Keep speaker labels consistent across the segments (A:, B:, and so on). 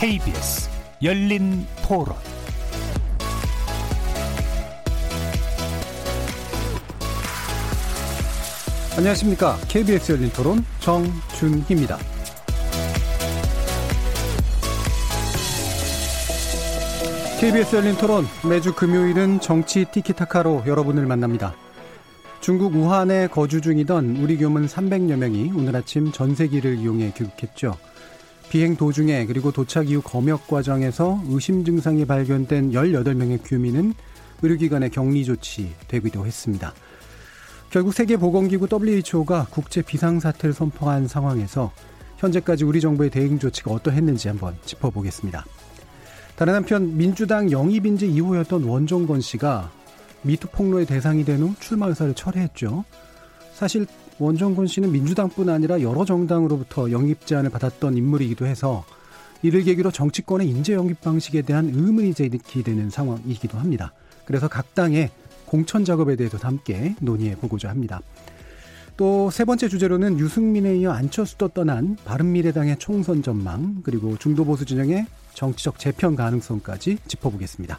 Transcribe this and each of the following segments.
A: KBS 열린 토론
B: 안녕하십니까. KBS 열린 토론 정준희입니다. KBS 열린 토론 매주 금요일은 정치 티키타카로 여러분을 만납니다. 중국 우한에 거주 중이던 우리 교문 300여 명이 오늘 아침 전세기를 이용해 귀국했죠. 비행 도중에 그리고 도착 이후 검역 과정에서 의심 증상이 발견된 18명의 교민은 의료기관에 격리 조치되기도 했습니다. 결국 세계보건기구 WHO가 국제 비상사태를 선포한 상황에서 현재까지 우리 정부의 대응 조치가 어떠했는지 한번 짚어보겠습니다. 다른 한편 민주당 영입인지 이후였던 원종건 씨가 미투 폭로의 대상이 된 후 출마 의사를 철회했죠. 사실 원종건 씨는 민주당뿐 아니라 여러 정당으로부터 영입 제안을 받았던 인물이기도 해서 이를 계기로 정치권의 인재 영입 방식에 대한 의문이 제기되는 상황이기도 합니다. 그래서 각 당의 공천 작업에 대해서도 함께 논의해 보고자 합니다. 또 세 번째 주제로는 유승민에 이어 안철수도 떠난 바른미래당의 총선 전망 그리고 중도보수 진영의 정치적 재편 가능성까지 짚어보겠습니다.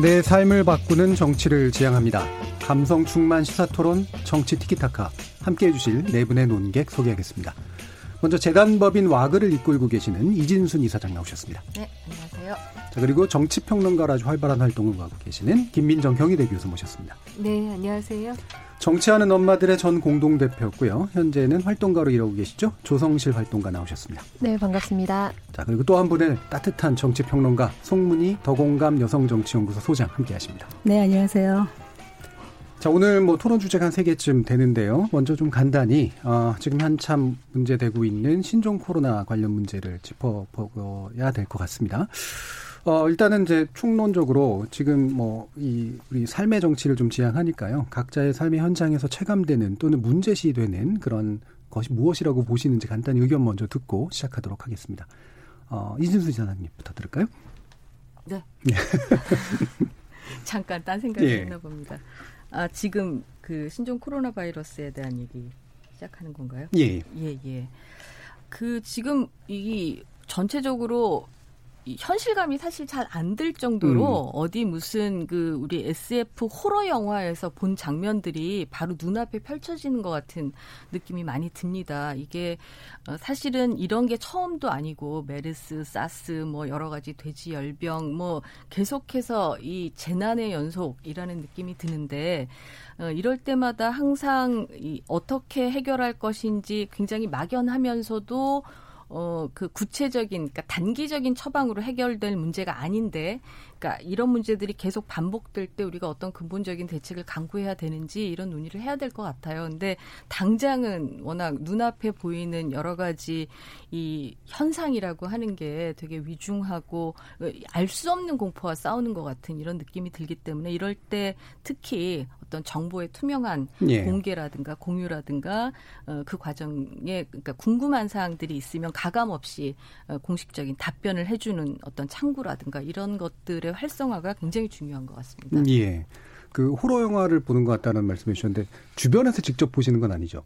B: 내 삶을 바꾸는 정치를 지향합니다. 감성 충만 시사 토론 정치 티키타카 함께 해주실 네 분의 논객 소개하겠습니다. 먼저 재단법인 와그를 이끌고 계시는 이진순 이사장 나오셨습니다.
C: 네, 안녕하세요.
B: 자, 그리고 정치평론가로 아주 활발한 활동을 하고 계시는 김민정 경희대 교수 모셨습니다.
C: 네, 안녕하세요.
B: 정치하는 엄마들의 전 공동대표였고요. 현재는 활동가로 일하고 계시죠. 조성실 활동가 나오셨습니다.
D: 네, 반갑습니다.
B: 자, 그리고 또 한 분의 따뜻한 정치평론가 송문희 더공감 여성정치연구소 소장 함께 하십니다.
E: 네, 안녕하세요.
B: 자, 오늘 뭐 토론 주제가 한 세 개쯤 되는데요. 먼저 좀 간단히, 어, 지금 한참 문제되고 있는 신종 코로나 관련 문제를 짚어보야 될 것 같습니다. 어, 일단은 이제 총론적으로 지금 뭐, 이, 우리 삶의 정치를 좀 지향하니까요. 각자의 삶의 현장에서 체감되는 또는 문제시되는 그런 것이 무엇이라고 보시는지 간단히 의견 먼저 듣고 시작하도록 하겠습니다. 어, 이진수 지사님부터 들을까요?
C: 네. 잠깐 딴 생각이
B: 예.
C: 했나 봅니다. 아, 지금 그 신종 코로나 바이러스에 대한 얘기 시작하는 건가요?
B: 예.
C: 예, 예. 그 지금 이 전체적으로 이 현실감이 사실 잘 안 들 정도로
B: 음.
C: 어디 무슨 그 우리 SF 호러 영화에서 본 장면들이 바로 눈앞에 펼쳐지는 것 같은 느낌이 많이 듭니다. 이게 어, 사실은 이런 게 처음도 아니고 메르스, 사스 뭐 여러 가지 돼지 열병 뭐 계속해서 이 재난의 연속이라는 느낌이 드는데 어, 이럴 때마다 항상 이 어떻게 해결할 것인지 굉장히 막연하면서도 어, 그 구체적인, 그러니까 단기적인 처방으로 해결될 문제가 아닌데, 그러니까 이런 문제들이 계속 반복될 때 우리가 어떤 근본적인 대책을 강구해야 되는지 이런 논의를 해야 될 것 같아요. 근데 당장은 워낙 눈앞에 보이는 여러 가지 이 현상이라고 하는 게 되게 위중하고 알 수 없는 공포와 싸우는 것 같은 이런 느낌이 들기 때문에 이럴 때 특히 어떤 정보의 투명한
B: 예.
C: 공개라든가 공유라든가 어, 그 과정에 그러니까 궁금한 사항들이 있으면 가감 없이 어, 공식적인 답변을 해주는 어떤 창구라든가 이런 것들의 활성화가 굉장히 중요한 것 같습니다.
B: 예. 그 호러 영화를 보는 것 같다는 말씀해 주셨는데 주변에서 직접 보시는 건 아니죠?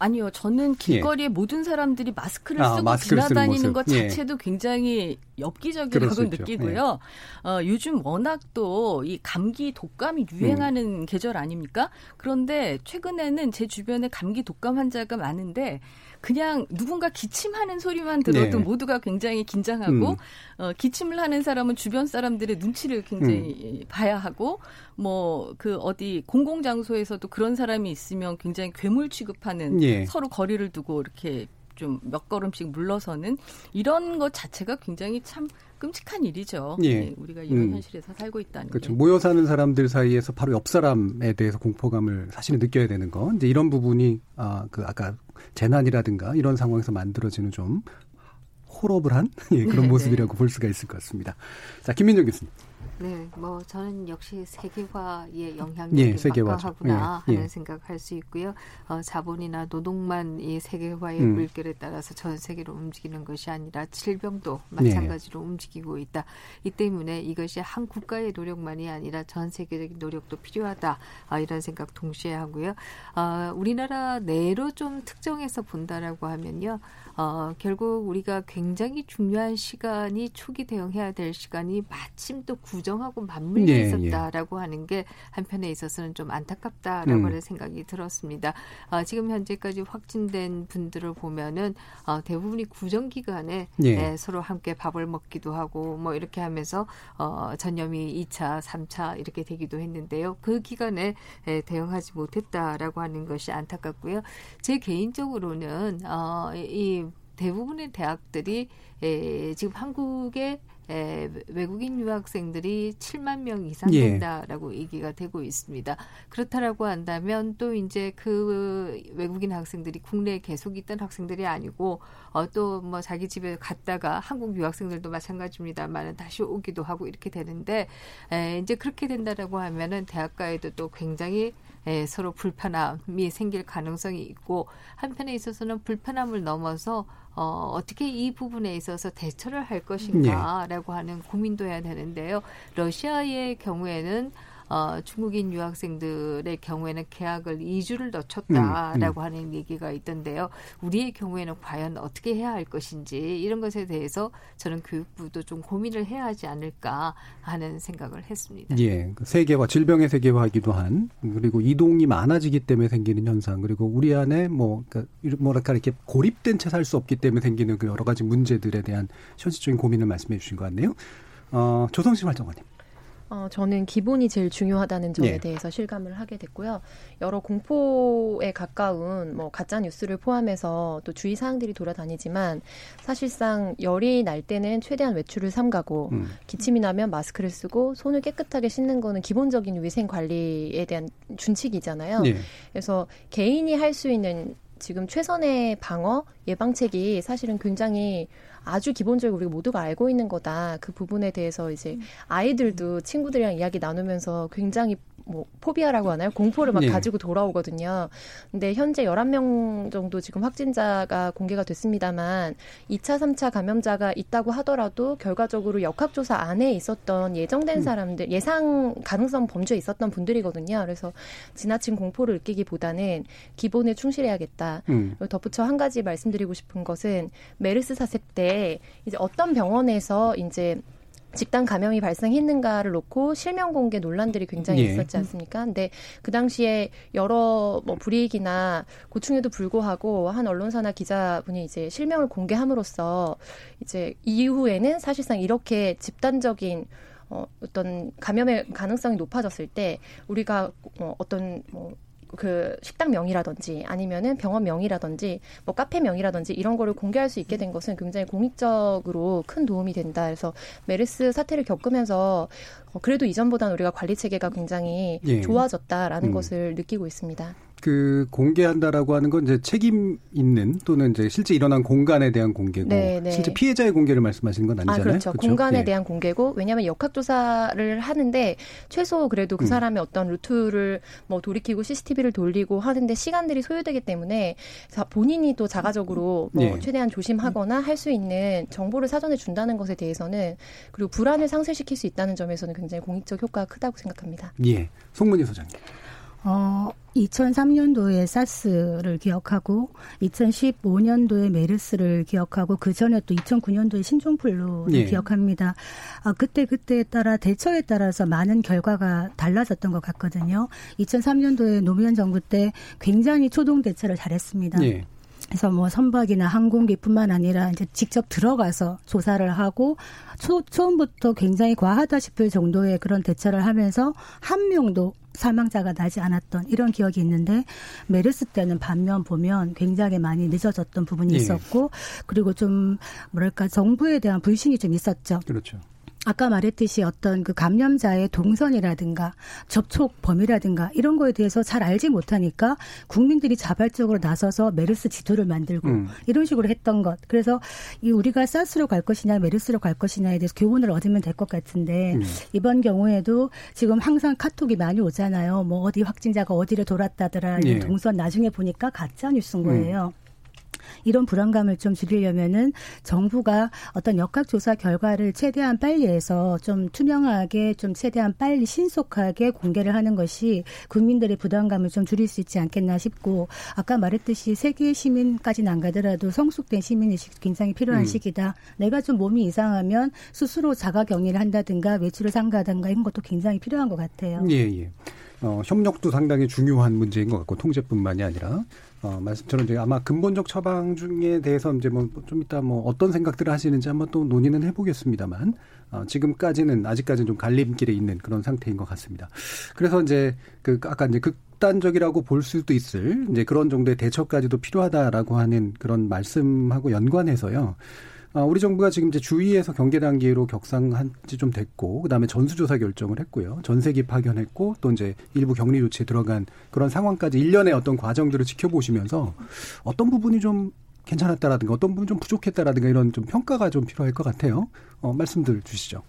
C: 아니요, 저는 길거리에 모든 사람들이 마스크를
B: 아,
C: 쓰고
B: 마스크를 쓰는
C: 지나다니는. 것
B: 예.
C: 자체도 굉장히 엽기적이라고 느끼고요. 네. 어, 요즘 워낙 또 이 감기 독감이 유행하는 음. 계절 아닙니까? 그런데 최근에는 제 주변에 감기 독감 환자가 많은데 그냥 누군가 기침하는 소리만 들어도 네. 모두가 굉장히 긴장하고 음. 어, 기침을 하는 사람은 주변 사람들의 눈치를 굉장히 음. 봐야 하고 뭐 그 어디 공공 장소에서도 그런 사람이 있으면 굉장히 괴물 취급하는 예. 서로 거리를 두고 이렇게 좀 몇 걸음씩 물러서는 이런 것 자체가 굉장히 참 끔찍한 일이죠. 예. 네, 우리가 이런 음. 현실에서 살고 있다는
B: 그렇죠.
C: 게.
B: 모여 사는 사람들 사이에서 바로 옆 사람에 대해서 공포감을 사실은 느껴야 되는 거. 이제 이런 부분이 아 그 아까 재난이라든가 이런 상황에서 만들어지는 좀 호러블한 예, 그런 네, 모습이라고 네. 볼 수가 있을 것 같습니다. 자, 김민정 교수님.
D: 네, 뭐 저는 역시 세계화의 영향력이 예, 막강하구나 예, 예. 하는 생각할 수 있고요. 어, 자본이나 노동만 이 세계화의 음. 물결에 따라서 전 세계로 움직이는 것이 아니라 질병도 마찬가지로 예. 움직이고 있다. 이 때문에 이것이 한 국가의 노력만이 아니라 전 세계적인 노력도 필요하다. 아, 이런 생각 동시에 하고요. 아, 우리나라 내로 좀 특정해서 본다라고 하면요. 어, 결국 우리가 굉장히 중요한 시간이 초기 대응해야 될 시간이 마침 또 구정 하고 맞물려 예, 있었다라고 예. 하는 게 한편에 있어서는 좀 안타깝다라고 음. 하는 생각이 들었습니다. 어, 지금 현재까지 확진된 분들을 보면은 어, 대부분이 구정 기간에 예. 예, 서로 함께 밥을 먹기도 하고 뭐 이렇게 하면서 어, 전염이 2차, 3차 이렇게 되기도 했는데요. 그 기간에 예, 대응하지 못했다라고 하는 것이 안타깝고요. 제 개인적으로는 어, 이 대부분의 대학들이 에, 지금 한국에 에, 외국인 유학생들이 7만 명 이상 예. 된다라고 예. 얘기가 되고 있습니다. 그렇다라고 한다면 또 이제 그 외국인 학생들이 국내에 계속 있던 학생들이 아니고 어, 또 뭐 자기 집에 갔다가 한국 유학생들도 마찬가지입니다만은 다시 오기도 하고 이렇게 되는데 에, 이제 그렇게 된다라고 하면은 대학가에도 또 굉장히 에, 서로 불편함이 생길 가능성이 있고 한편에 있어서는 불편함을 넘어서 어, 어떻게 이 부분에 있어서 대처를 할 것인가라고 네. 하는 고민도 해야 되는데요. 러시아의 경우에는 어, 중국인 유학생들의 경우에는 계약을 2주를 늦췄다라고 음, 음. 하는 얘기가 있던데요. 우리의 경우에는 과연 어떻게 해야 할 것인지 이런 것에 대해서 저는 교육부도 좀 고민을 해야 하지 않을까 하는 생각을 했습니다.
B: 예, 그 세계화 질병의 세계화이기도 한 그리고 이동이 많아지기 때문에 생기는 현상 그리고 우리 안에 뭐 그러니까 뭐랄까 이렇게 고립된 채 살 수 없기 때문에 생기는 그 여러 가지 문제들에 대한 현실적인 고민을 말씀해 주신 것 같네요. 어, 조성심 활동가님.
E: 어, 저는 기본이 제일 중요하다는 점에 예. 대해서 실감을 하게 됐고요. 여러 공포에 가까운 뭐 가짜 뉴스를 포함해서 또 주의 사항들이 돌아다니지만 사실상 열이 날 때는 최대한 외출을 삼가고 음. 기침이 나면 마스크를 쓰고 손을 깨끗하게 씻는 거는 기본적인 위생 관리에 대한 준칙이잖아요. 예. 그래서 개인이 할 수 있는 지금 최선의 방어 예방책이 사실은 굉장히 아주 기본적으로 우리가 모두가 알고 있는 거다. 그 부분에 대해서 이제 음. 아이들도 친구들이랑 이야기 나누면서 굉장히 뭐 포비아라고 하나요? 공포를 막 네. 가지고 돌아오거든요. 근데 현재 11명 정도 지금 확진자가 공개가 됐습니다만 2차, 3차 감염자가 있다고 하더라도 결과적으로 역학조사 안에 있었던 예정된 음. 사람들, 예상 가능성 범주에 있었던 분들이거든요. 그래서 지나친 공포를 느끼기보다는 기본에 충실해야겠다. 음. 덧붙여 한 가지 말씀드리고 싶은 것은 메르스 사태 때 이제 어떤 병원에서 이제 집단 감염이 발생했는가를 놓고 실명 공개 논란들이 굉장히 예. 있었지 않습니까? 근데 그 당시에 여러 뭐 불이익이나 고충에도 불구하고 한 언론사나 기자분이 이제 실명을 공개함으로써 이제 이후에는 사실상 이렇게 집단적인 어, 어떤 감염의 가능성이 높아졌을 때 우리가 어, 어떤 뭐 그 식당 명이라든지 아니면은 병원 명이라든지 뭐 카페 명이라든지 이런 거를 공개할 수 있게 된 것은 굉장히 공익적으로 큰 도움이 된다. 그래서 메르스 사태를 겪으면서 어, 그래도 이전보다는 우리가 관리 체계가 굉장히 예. 좋아졌다라는 음. 것을 느끼고 있습니다.
B: 그 공개한다라고 하는 건 이제 책임 있는 또는 이제 실제 일어난 공간에 대한 공개고 네, 네. 실제 피해자의 공개를 말씀하시는 건 아니잖아요. 아,
E: 그렇죠. 그렇죠? 공간에 네. 대한 공개고 왜냐하면 역학 조사를 하는데 최소 그래도 그 음. 사람의 어떤 루트를 뭐 돌이키고 CCTV를 돌리고 하는데 시간들이 소요되기 때문에 본인이 또 자가적으로 뭐 네. 최대한 조심하거나 할 수 있는 정보를 사전에 준다는 것에 대해서는 그리고 불안을 상쇄시킬 수 있다는 점에서는 굉장히 공익적 효과가 크다고 생각합니다.
B: 예, 송문희 소장님.
F: 어, 2003년도에 사스를 기억하고 2015년도에 메르스를 기억하고 그 전에 또 2009년도에 신종플루를 예. 기억합니다. 아, 그때 그때에 따라 대처에 따라서 많은 결과가 달라졌던 것 같거든요. 2003년도에 노무현 정부 때 굉장히 초동 대처를 잘했습니다. 예. 그래서 뭐 선박이나 항공기뿐만 아니라 이제 직접 들어가서 조사를 하고 초, 처음부터 굉장히 과하다 싶을 정도의 그런 대처를 하면서 한 명도 사망자가 나지 않았던 이런 기억이 있는데 메르스 때는 반면 보면 굉장히 많이 늦어졌던 부분이 예. 있었고 그리고 좀 뭐랄까 정부에 대한 불신이 좀 있었죠.
B: 그렇죠.
F: 아까 말했듯이 어떤 그 감염자의 동선이라든가 접촉 범위라든가 이런 거에 대해서 잘 알지 못하니까 국민들이 자발적으로 나서서 메르스 지도를 만들고 음. 이런 식으로 했던 것. 그래서 이 우리가 사스로 갈 것이냐 메르스로 갈 것이냐에 대해서 교훈을 얻으면 될 것 같은데 음. 이번 경우에도 지금 항상 카톡이 많이 오잖아요. 뭐 어디 확진자가 어디를 돌았다더라. 예. 동선 나중에 보니까 가짜 뉴스인 거예요. 음. 이런 불안감을 좀 줄이려면은 정부가 어떤 역학조사 결과를 최대한 빨리 해서 좀 투명하게 좀 최대한 빨리 신속하게 공개를 하는 것이 국민들의 부담감을 좀 줄일 수 있지 않겠나 싶고 아까 말했듯이 세계 시민까지는 안 가더라도 성숙된 시민의식 굉장히 필요한 음. 시기다. 내가 좀 몸이 이상하면 스스로 자가 격리를 한다든가 외출을 삼가든가 이런 것도 굉장히 필요한 것 같아요.
B: 예, 예. 어, 협력도 상당히 중요한 문제인 것 같고 통제뿐만이 아니라 어, 말씀처럼 이제 아마 근본적 처방 중에 대해서 이제 뭐 좀 이따 뭐 어떤 생각들을 하시는지 한번 또 논의는 해보겠습니다만 어, 지금까지는 아직까지는 좀 갈림길에 있는 그런 상태인 것 같습니다. 그래서 이제 그 아까 이제 극단적이라고 볼 수도 있을 이제 그런 정도의 대처까지도 필요하다라고 하는 그런 말씀하고 연관해서요. 아, 우리 정부가 지금 이제 주위에서 경계 단계로 격상한 지 좀 됐고 그다음에 전수조사 결정을 했고요. 전세기 파견했고 또 이제 일부 격리 조치에 들어간 그런 상황까지 일련의 어떤 과정들을 지켜보시면서 어떤 부분이 좀 괜찮았다라든가 어떤 부분 좀 부족했다라든가 이런 좀 평가가 좀 필요할 것 같아요. 어, 말씀들 주시죠.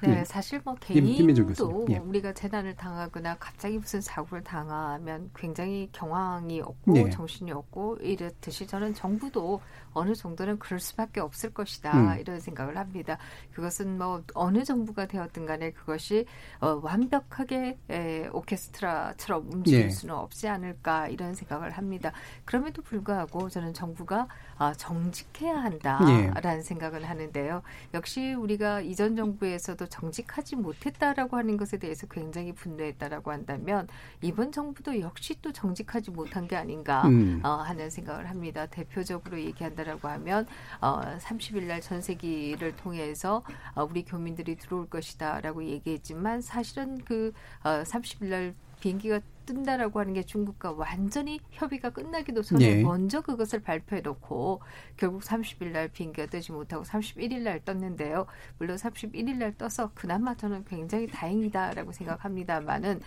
D: 네, 예. 사실 뭐 개인도 예. 우리가 재난을 당하거나 갑자기 무슨 사고를 당하면 굉장히 경황이 없고 예. 정신이 없고 이렇듯이 저는 정부도 어느 정도는 그럴 수밖에 없을 것이다 음. 이런 생각을 합니다. 그것은 뭐 어느 정부가 되었든 간에 그것이 어, 완벽하게 에, 오케스트라처럼 움직일 예. 수는 없지 않을까 이런 생각을 합니다. 그럼에도 불구하고 저는 정부가 아, 정직해야 한다라는 예. 생각을 하는데요. 역시 우리가 이전 정부에서도 정직하지 못했다라고 하는 것에 대해서 굉장히 분노했다라고 한다면 이번 정부도 역시 또 정직하지 못한 게 아닌가 음. 어, 하는 생각을 합니다. 대표적으로 얘기한다라고 하면 어, 30일 날 전세기를 통해서 어, 우리 교민들이 들어올 것이다라고 얘기했지만 사실은 그 어, 30일 날 비행기가 뜬다라고 하는 게 중국과 완전히 협의가 끝나기도 전에 네. 먼저 그것을 발표해 놓고 결국 30일 날 비행기가 뜨지 못하고 31일 날 떴는데요. 물론 31일 날 떠서 그나마 저는 굉장히 다행이다라고 생각합니다만은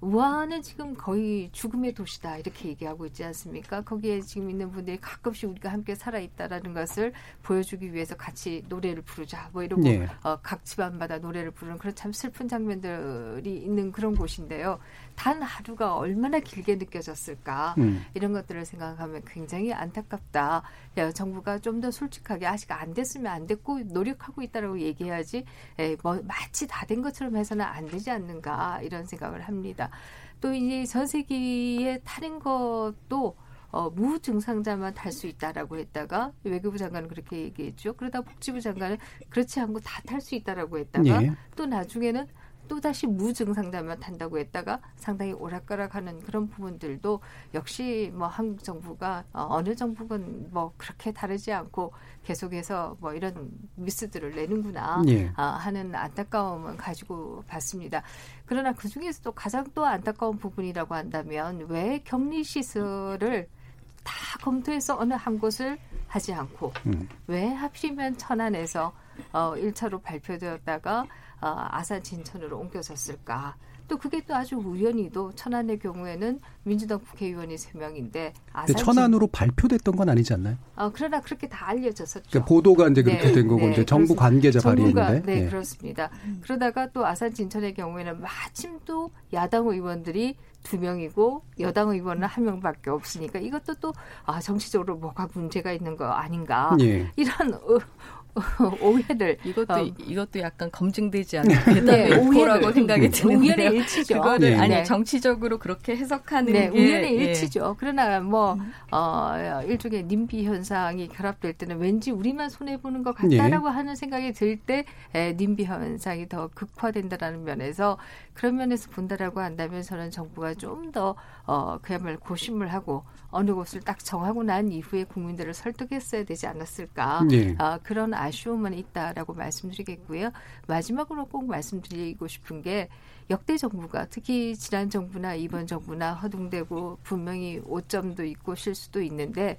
D: 우한은 지금 거의 죽음의 도시다 이렇게 얘기하고 있지 않습니까? 거기에 지금 있는 분들이 가끔씩 우리가 함께 살아 있다라는 것을 보여주기 위해서 같이 노래를 부르자 뭐 이러고 네. 어, 각 집안마다 노래를 부르는 그런 참 슬픈 장면들이 있는 그런 곳인데요. 단 하루가 얼마나 길게 느껴졌을까 음. 이런 것들을 생각하면 굉장히 안타깝다. 야, 정부가 좀 더 솔직하게 아직 안 됐으면 안 됐고 노력하고 있다라고 얘기해야지 에, 뭐 마치 다 된 것처럼 해서는 안 되지 않는가 이런 생각을 합니다. 또 이제 전세기에 타는 것도 어, 무증상자만 탈 수 있다라고 했다가 외교부 장관은 그렇게 얘기했죠. 그러다 복지부 장관은 그렇지 않고 다 탈 수 있다라고 했다가 예. 또 나중에는 또다시 무증상자만 탄다고 했다가 상당히 오락가락하는 그런 부분들도 역시 뭐 한국 정부가 어, 어느 정부건 뭐 그렇게 다르지 않고 계속해서 뭐 이런 미스들을 내는구나 예. 아, 하는 안타까움을 가지고 봤습니다. 그러나 그 중에서도 가장 또 안타까운 부분이라고 한다면 왜 격리 시설을 다 검토해서 어느 한 곳을 하지 않고 음. 왜 하필이면 천안에서 어 1차로 발표되었다가 어, 아산 진천으로 옮겨졌을까? 또 그게 또 아주 우연히도 천안의 경우에는 민주당 국회의원이 세명인데
B: 아산 천안으로 발표됐던 건 아니지 않나요?
D: 어, 그러나 그렇게 다 알려졌었죠.
B: 그러니까 보도가 이제 그렇게 네, 된 거고 네, 이제 정부 관계자 발의인데.
D: 네, 네, 그렇습니다. 음. 그러다가 또 아산 진천의 경우에는 마침 또 야당 의원들이 두 명이고 여당 의원은 한 명밖에 없으니까 이것도 또 아, 정치적으로 뭐가 문제가 있는 거 아닌가 예. 이런 오해들
C: 이것도 어. 이것도 약간 검증되지 않은 네, 오해라고 생각이 드는데
D: 우연의 일치죠.
C: 그거를 네. 아니 정치적으로 그렇게 해석하는
D: 네,
C: 게
D: 우연의 예. 일치죠. 그러나 뭐 음. 어, 일종의 님비 현상이 결합될 때는 왠지 우리만 손해 보는 것 같다라고 예. 하는 생각이 들 때 님비 현상이 더 극화된다라는 면에서 그런 면에서 본다라고 한다면 저는 정부가 좀 더 어, 그야말로 고심을 하고 어느 곳을 딱 정하고 난 이후에 국민들을 설득했어야 되지 않았을까 예. 어, 그런 아 쉬움은 있다라고 말씀드리겠고요. 마지막으로 꼭 말씀드리고 싶은 게 역대 정부가 특히 지난 정부나 이번 정부나 허둥대고 분명히 오점도 있고 실수도 있는데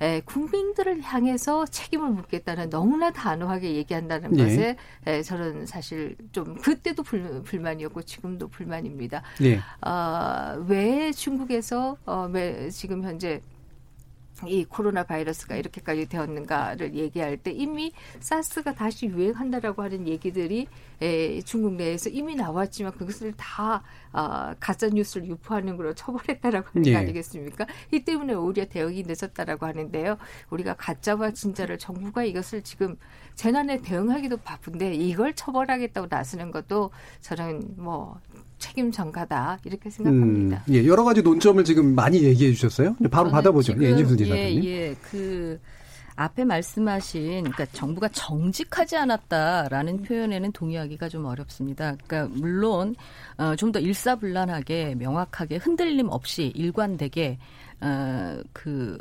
D: 에, 국민들을 향해서 책임을 묻겠다는 너무나 단호하게 얘기한다는 예. 것에 에, 저는 사실 좀 그때도 불, 불만이었고 지금도 불만입니다. 예. 어, 왜 중국에서 어, 왜 지금 현재 이 코로나 바이러스가 이렇게까지 되었는가를 얘기할 때 이미 사스가 다시 유행한다라고 하는 얘기들이 에, 중국 내에서 이미 나왔지만 그것을 다 어, 가짜 뉴스를 유포하는 걸로 처벌했다라고 하는 거 예. 아니겠습니까? 이 때문에 오히려 대응이 늦었다라고 하는데요. 우리가 가짜와 진짜를 정부가 이것을 지금 재난에 대응하기도 바쁜데 이걸 처벌하겠다고 나서는 것도 저는 뭐 책임 전가다 이렇게 생각합니다.
B: 음, 예, 여러 가지 논점을 지금 많이 얘기해 주셨어요. 바로 받아보죠. 예, 인증순 지사님.
C: 예, 예, 그 앞에 말씀하신 그러니까 정부가 정직하지 않았다라는 표현에는 동의하기가 좀 어렵습니다. 그러니까 물론 어, 좀 더 일사불란하게 명확하게 흔들림 없이 일관되게 어, 그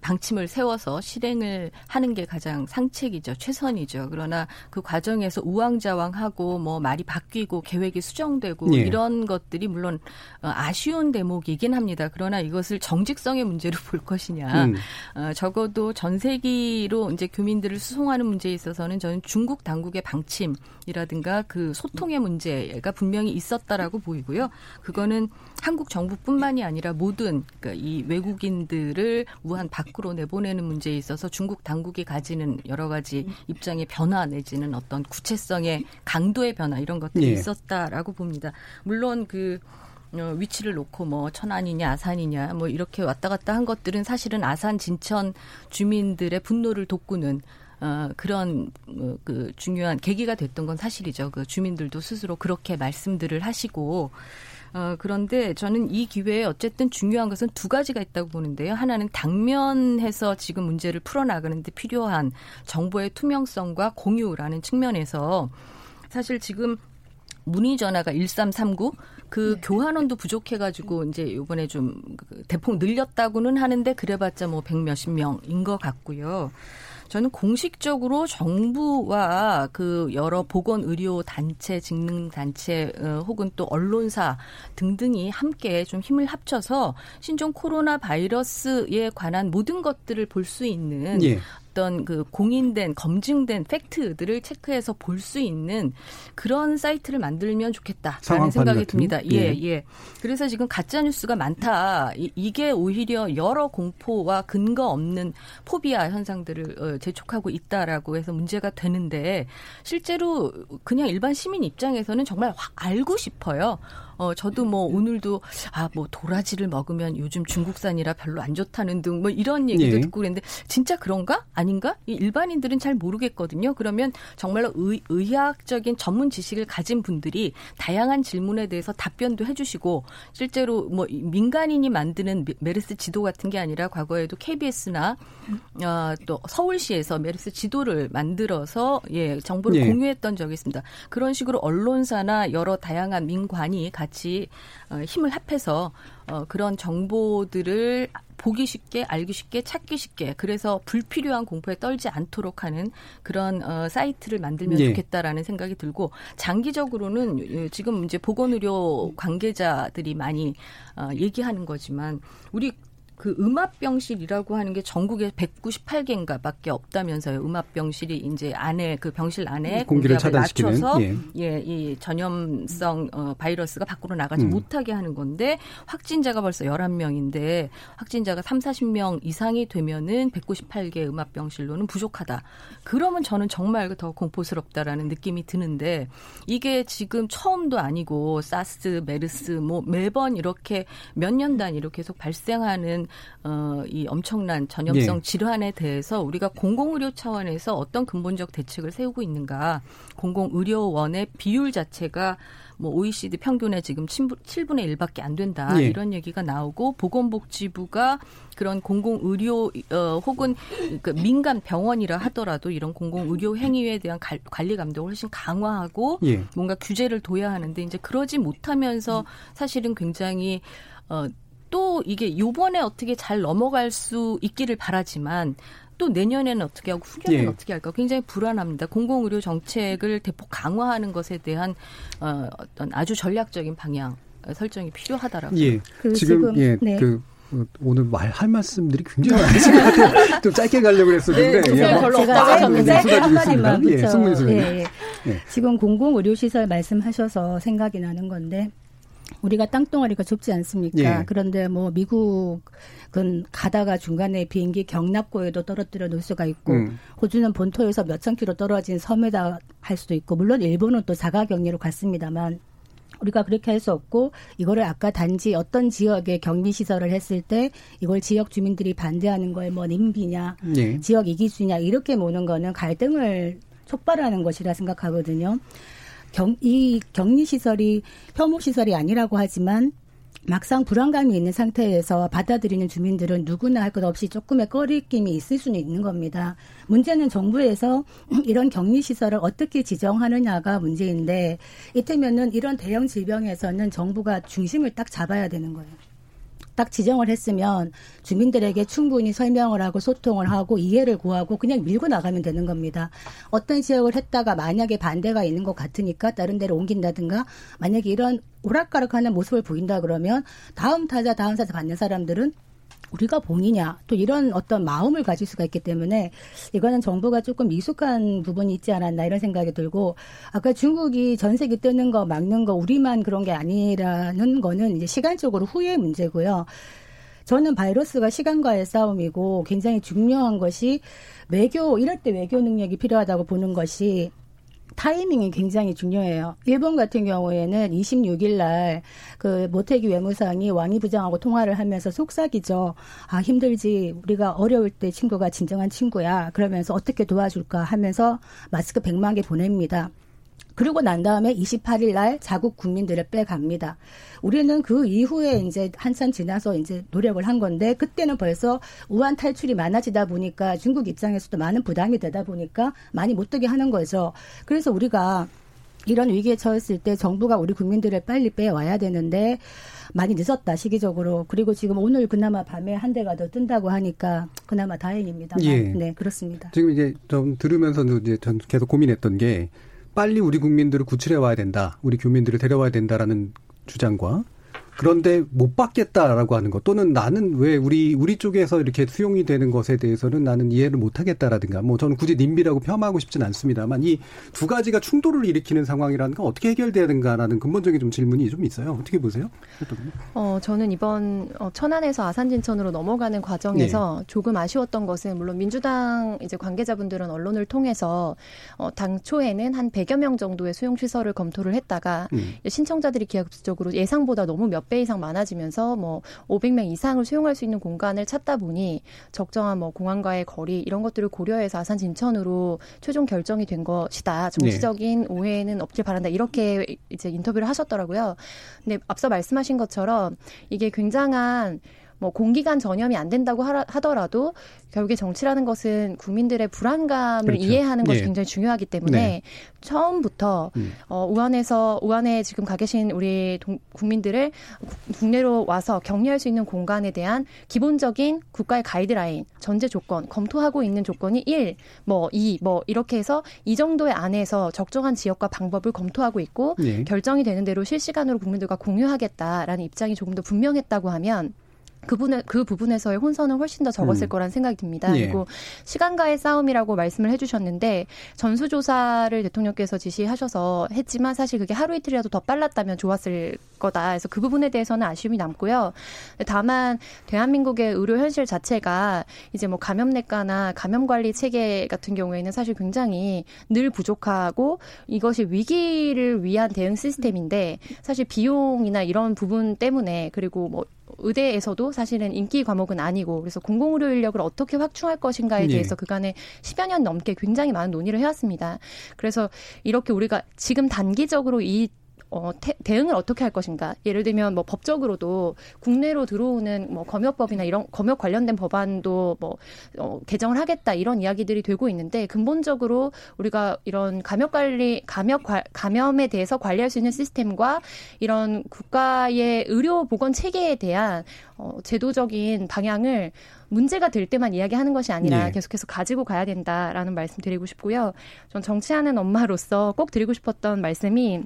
C: 방침을 세워서 실행을 하는 게 가장 상책이죠. 최선이죠. 그러나 그 과정에서 우왕좌왕하고 뭐 말이 바뀌고 계획이 수정되고 예. 이런 것들이 물론 어, 아쉬운 대목이긴 합니다. 그러나 이것을 정직성의 문제로 볼 것이냐. 음. 어, 적어도 전 세기로 이제 교민들을 수송하는 문제에 있어서는 저는 중국 당국의 방침이라든가 그 소통의 문제가 분명히 있었다라고 보이고요. 그거는 한국 정부뿐만이 아니라 모든 그러니까 이 외국인들을 우한 밖으로 내보내는 문제에 있어서 중국 당국이 가지는 여러 가지 입장의 변화 내지는 어떤 구체성의 강도의 변화 이런 것들이 예. 있었다라고 봅니다. 물론 그 어, 위치를 놓고 뭐 천안이냐 아산이냐 뭐 이렇게 왔다 갔다 한 것들은 사실은 아산 진천 주민들의 분노를 돋구는 어, 그런 어, 그 중요한 계기가 됐던 건 사실이죠. 그 주민들도 스스로 그렇게 말씀들을 하시고 어, 그런데 저는 이 기회에 어쨌든 중요한 것은 두 가지가 있다고 보는데요. 하나는 당면해서 지금 문제를 풀어나가는데 필요한 정보의 투명성과 공유라는 측면에서 사실 지금 문의 전화가 1339, 그 네. 교환원도 부족해가지고 이제 이번에 좀그 대폭 늘렸다고는 하는데 그래봤자 뭐 백 몇십 명인 것 같고요. 저는 공식적으로 정부와 그 여러 보건 의료 단체, 직능 단체 어, 혹은 또 언론사 등등이 함께 좀 힘을 합쳐서 신종 코로나 바이러스에 관한 모든 것들을 볼 수 있는 예. 어떤 그 공인된 검증된 팩트들을 체크해서 볼 수 있는 그런 사이트를 만들면 좋겠다라는 생각이 같은? 듭니다. 예, 예, 예. 그래서 지금 가짜 뉴스가 많다. 이, 게 오히려 여러 공포와 근거 없는 포비아 현상들을 어, 재촉하고 있다라고 해서 문제가 되는데 실제로 그냥 일반 시민 입장에서는 정말 알고 싶어요. 어, 저도 뭐 오늘도 아, 뭐 도라지를 먹으면 요즘 중국산이라 별로 안 좋다는 등 뭐 이런 얘기도 예. 듣고 그랬는데 진짜 그런가? 아닌가? 이 일반인들은 잘 모르겠거든요. 그러면 정말로 의, 의학적인 전문 지식을 가진 분들이 다양한 질문에 대해서 답변도 해주시고 실제로 뭐 민간인이 만드는 메르스 지도 같은 게 아니라 과거에도 KBS나 어, 또 서울시에서 메르스 지도를 만들어서 예 정보를 예. 공유했던 적이 있습니다. 그런 식으로 언론사나 여러 다양한 민관이 같이 어, 힘을 합해서 어, 그런 정보들을 보기 쉽게, 알기 쉽게, 찾기 쉽게, 그래서 불필요한 공포에 떨지 않도록 하는 그런 어, 사이트를 만들면 예. 좋겠다라는 생각이 들고 장기적으로는 예, 지금 이제 보건의료 관계자들이 많이 어, 얘기하는 거지만 우리 그 음압병실이라고 하는 게 전국에 198개인가 밖에 없다면서요. 음압병실이 이제 안에 그 병실 안에
B: 공기를 차단시키는
C: 예. 예, 이 전염성 어, 바이러스가 밖으로 나가지 음. 못하게 하는 건데 확진자가 벌써 11명인데 확진자가 3, 40명 이상이 되면은 198개 음압병실로는 부족하다. 그러면 저는 정말 더 공포스럽다라는 느낌이 드는데 이게 지금 처음도 아니고 사스, 메르스 뭐 매번 이렇게 몇 년 단위로 계속 발생하는 어, 이 엄청난 전염성 예. 질환에 대해서 우리가 공공의료 차원에서 어떤 근본적 대책을 세우고 있는가. 공공의료원의 비율 자체가 뭐 OECD 평균에 지금 7분의 1밖에 안 된다. 예. 이런 얘기가 나오고 보건복지부가 그런 공공의료 어, 혹은 그 민간 병원이라 하더라도 이런 공공의료 행위에 대한 관리 감독을 훨씬 강화하고 예. 뭔가 규제를 둬야 하는데 이제 그러지 못하면서 사실은 굉장히 어, 또 이게 요번에 어떻게 잘 넘어갈 수 있기를 바라지만 또 내년에는 어떻게 하고 후년에는 예. 어떻게 할까 굉장히 불안합니다. 공공의료 정책을 대폭 강화하는 것에 대한 어, 어떤 아주 전략적인 방향 설정이 필요하다라고.
B: 예. 그 지금, 지금 예. 네. 그 오늘 말 할 말씀들이 굉장히 많으신 것 같아요. 좀 짧게 가려고 했었는데. 네,
F: 예, 별로 제가 짧게 한마디만. 예, 예, 예. 지금 공공의료시설 말씀하셔서 생각이 나는 건데 우리가 땅덩어리가 좁지 않습니까? 예. 그런데 뭐 미국은 가다가 중간에 비행기 경납고에도 떨어뜨려 놓을 수가 있고 음. 호주는 본토에서 몇천 킬로 떨어진 섬에다 할 수도 있고 물론 일본은 또 자가 격리로 갔습니다만 우리가 그렇게 할 수 없고 이거를 아까 단지 어떤 지역에 격리 시설을 했을 때 이걸 지역 주민들이 반대하는 걸뭐 nimby냐 예. 지역 이기주냐 이렇게 모는 거는 갈등을 촉발하는 것이라 생각하거든요. 경, 이 격리 시설이 혐오 시설이 아니라고 하지만 막상 불안감이 있는 상태에서 받아들이는 주민들은 누구나 할 것 없이 조금의 꺼리낌이 있을 수는 있는 겁니다. 문제는 정부에서 이런 격리 시설을 어떻게 지정하느냐가 문제인데 이때면은 이런 대형 질병에서는 정부가 중심을 딱 잡아야 되는 거예요. 딱 지정을 했으면 주민들에게 충분히 설명을 하고 소통을 하고 이해를 구하고 그냥 밀고 나가면 되는 겁니다. 어떤 지역을 했다가 만약에 반대가 있는 것 같으니까 다른 데로 옮긴다든가 만약에 이런 오락가락하는 모습을 보인다 그러면 다음 타자 다음 타자 받는 사람들은 우리가 본이냐 또 이런 어떤 마음을 가질 수가 있기 때문에 이거는 정부가 조금 미숙한 부분이 있지 않았나 이런 생각이 들고 아까 중국이 전세기 뜨는 거 막는 거 우리만 그런 게 아니라는 거는 이제 시간적으로 후의 문제고요. 저는 바이러스가 시간과의 싸움이고 굉장히 중요한 것이 외교 이럴 때 외교 능력이 필요하다고 보는 것이 타이밍이 굉장히 중요해요. 일본 같은 경우에는 26일 날 그 모태기 외무상이 왕이 부장하고 통화를 하면서 속삭이죠. 아, 힘들지. 우리가 어려울 때 친구가 진정한 친구야. 그러면서 어떻게 도와줄까 하면서 마스크 100만 개 보냅니다. 그리고 난 다음에 28일 날 자국 국민들을 빼갑니다. 우리는 그 이후에 이제 한참 지나서 이제 노력을 한 건데 그때는 벌써 우한 탈출이 많아지다 보니까 중국 입장에서도 많은 부담이 되다 보니까 많이 못 되게 하는 거죠. 그래서 우리가 이런 위기에 처했을 때 정부가 우리 국민들을 빨리 빼와야 되는데 많이 늦었다 시기적으로 그리고 지금 오늘 그나마 밤에 한 대가 더 뜬다고 하니까 그나마 다행입니다. 예. 네 그렇습니다.
B: 지금 이제 좀 들으면서도 이제 전 계속 고민했던 게 빨리 우리 국민들을 구출해 와야 된다. 우리 교민들을 데려와야 된다라는 주장과 그런데 못 받겠다라고 하는 것 또는 나는 왜 우리 우리 쪽에서 이렇게 수용이 되는 것에 대해서는 나는 이해를 못 하겠다라든가 뭐 저는 굳이 님비라고 폄하하고 싶지는 않습니다만 이 두 가지가 충돌을 일으키는 상황이라는 건 어떻게 해결돼야 되는가라는 근본적인 좀 질문이 좀 있어요. 어떻게 보세요?
E: 어 저는 이번 어, 천안에서 아산 진천으로 넘어가는 과정에서 네. 조금 아쉬웠던 것은 물론 민주당 이제 관계자분들은 언론을 통해서 어 당초에는 한 100여 명 정도의 수용 시설을 검토를 했다가 음. 신청자들이 기하급수적으로 예상보다 너무 몇배 이상 많아지면서 뭐 500명 이상을 수용할 수 있는 공간을 찾다 보니 적정한 뭐 공항과의 거리 이런 것들을 고려해서 아산 진천으로 최종 결정이 된 것이다. 정치적인 네. 오해는 없길 바란다. 이렇게 이제 인터뷰를 하셨더라고요. 근데 앞서 말씀하신 것처럼 이게 굉장한 뭐 공기간 전염이 안 된다고 하더라도 결국에 정치라는 것은 국민들의 불안감을 그렇죠. 이해하는 것이 예. 굉장히 중요하기 때문에 네. 처음부터 음. 어, 우한에서 우한에 지금 가 계신 우리 동, 국민들을 국내로 와서 격리할 수 있는 공간에 대한 기본적인 국가의 가이드라인, 전제 조건 검토하고 있는 조건이 1, 뭐 2, 뭐 이렇게 해서 이 정도의 안에서 적정한 지역과 방법을 검토하고 있고 네. 결정이 되는 대로 실시간으로 국민들과 공유하겠다라는 입장이 조금 더 분명했다고 하면 그분의 그 부분에서의 혼선은 훨씬 더 적었을 음. 거란 생각이 듭니다. 예. 그리고 시간과의 싸움이라고 말씀을 해주셨는데 전수조사를 대통령께서 지시하셔서 했지만 사실 그게 하루 이틀이라도 더 빨랐다면 좋았을 거다. 그래서 그 부분에 대해서는 아쉬움이 남고요. 다만 대한민국의 의료 현실 자체가 이제 뭐 감염내과나 감염관리 체계 같은 경우에는 사실 굉장히 늘 부족하고 이것이 위기를 위한 대응 시스템인데 사실 비용이나 이런 부분 때문에 그리고 뭐 의대에서도 사실은 인기 과목은 아니고 그래서 공공의료 인력을 어떻게 확충할 것인가에 네. 대해서 그간에 10여 년 넘게 굉장히 많은 논의를 해왔습니다. 그래서 이렇게 우리가 지금 단기적으로 이 어, 태, 대응을 어떻게 할 것인가. 예를 들면 뭐 법적으로도 국내로 들어오는 뭐 검역법이나 이런 검역 관련된 법안도 뭐 어, 개정을 하겠다 이런 이야기들이 되고 있는데 근본적으로 우리가 이런 감염 관리 감염 감염에 대해서 관리할 수 있는 시스템과 이런 국가의 의료 보건 체계에 대한 어, 제도적인 방향을 문제가 될 때만 이야기하는 것이 아니라 네. 계속해서 가지고 가야 된다라는 말씀 드리고 싶고요. 전 정치하는 엄마로서 꼭 드리고 싶었던 말씀이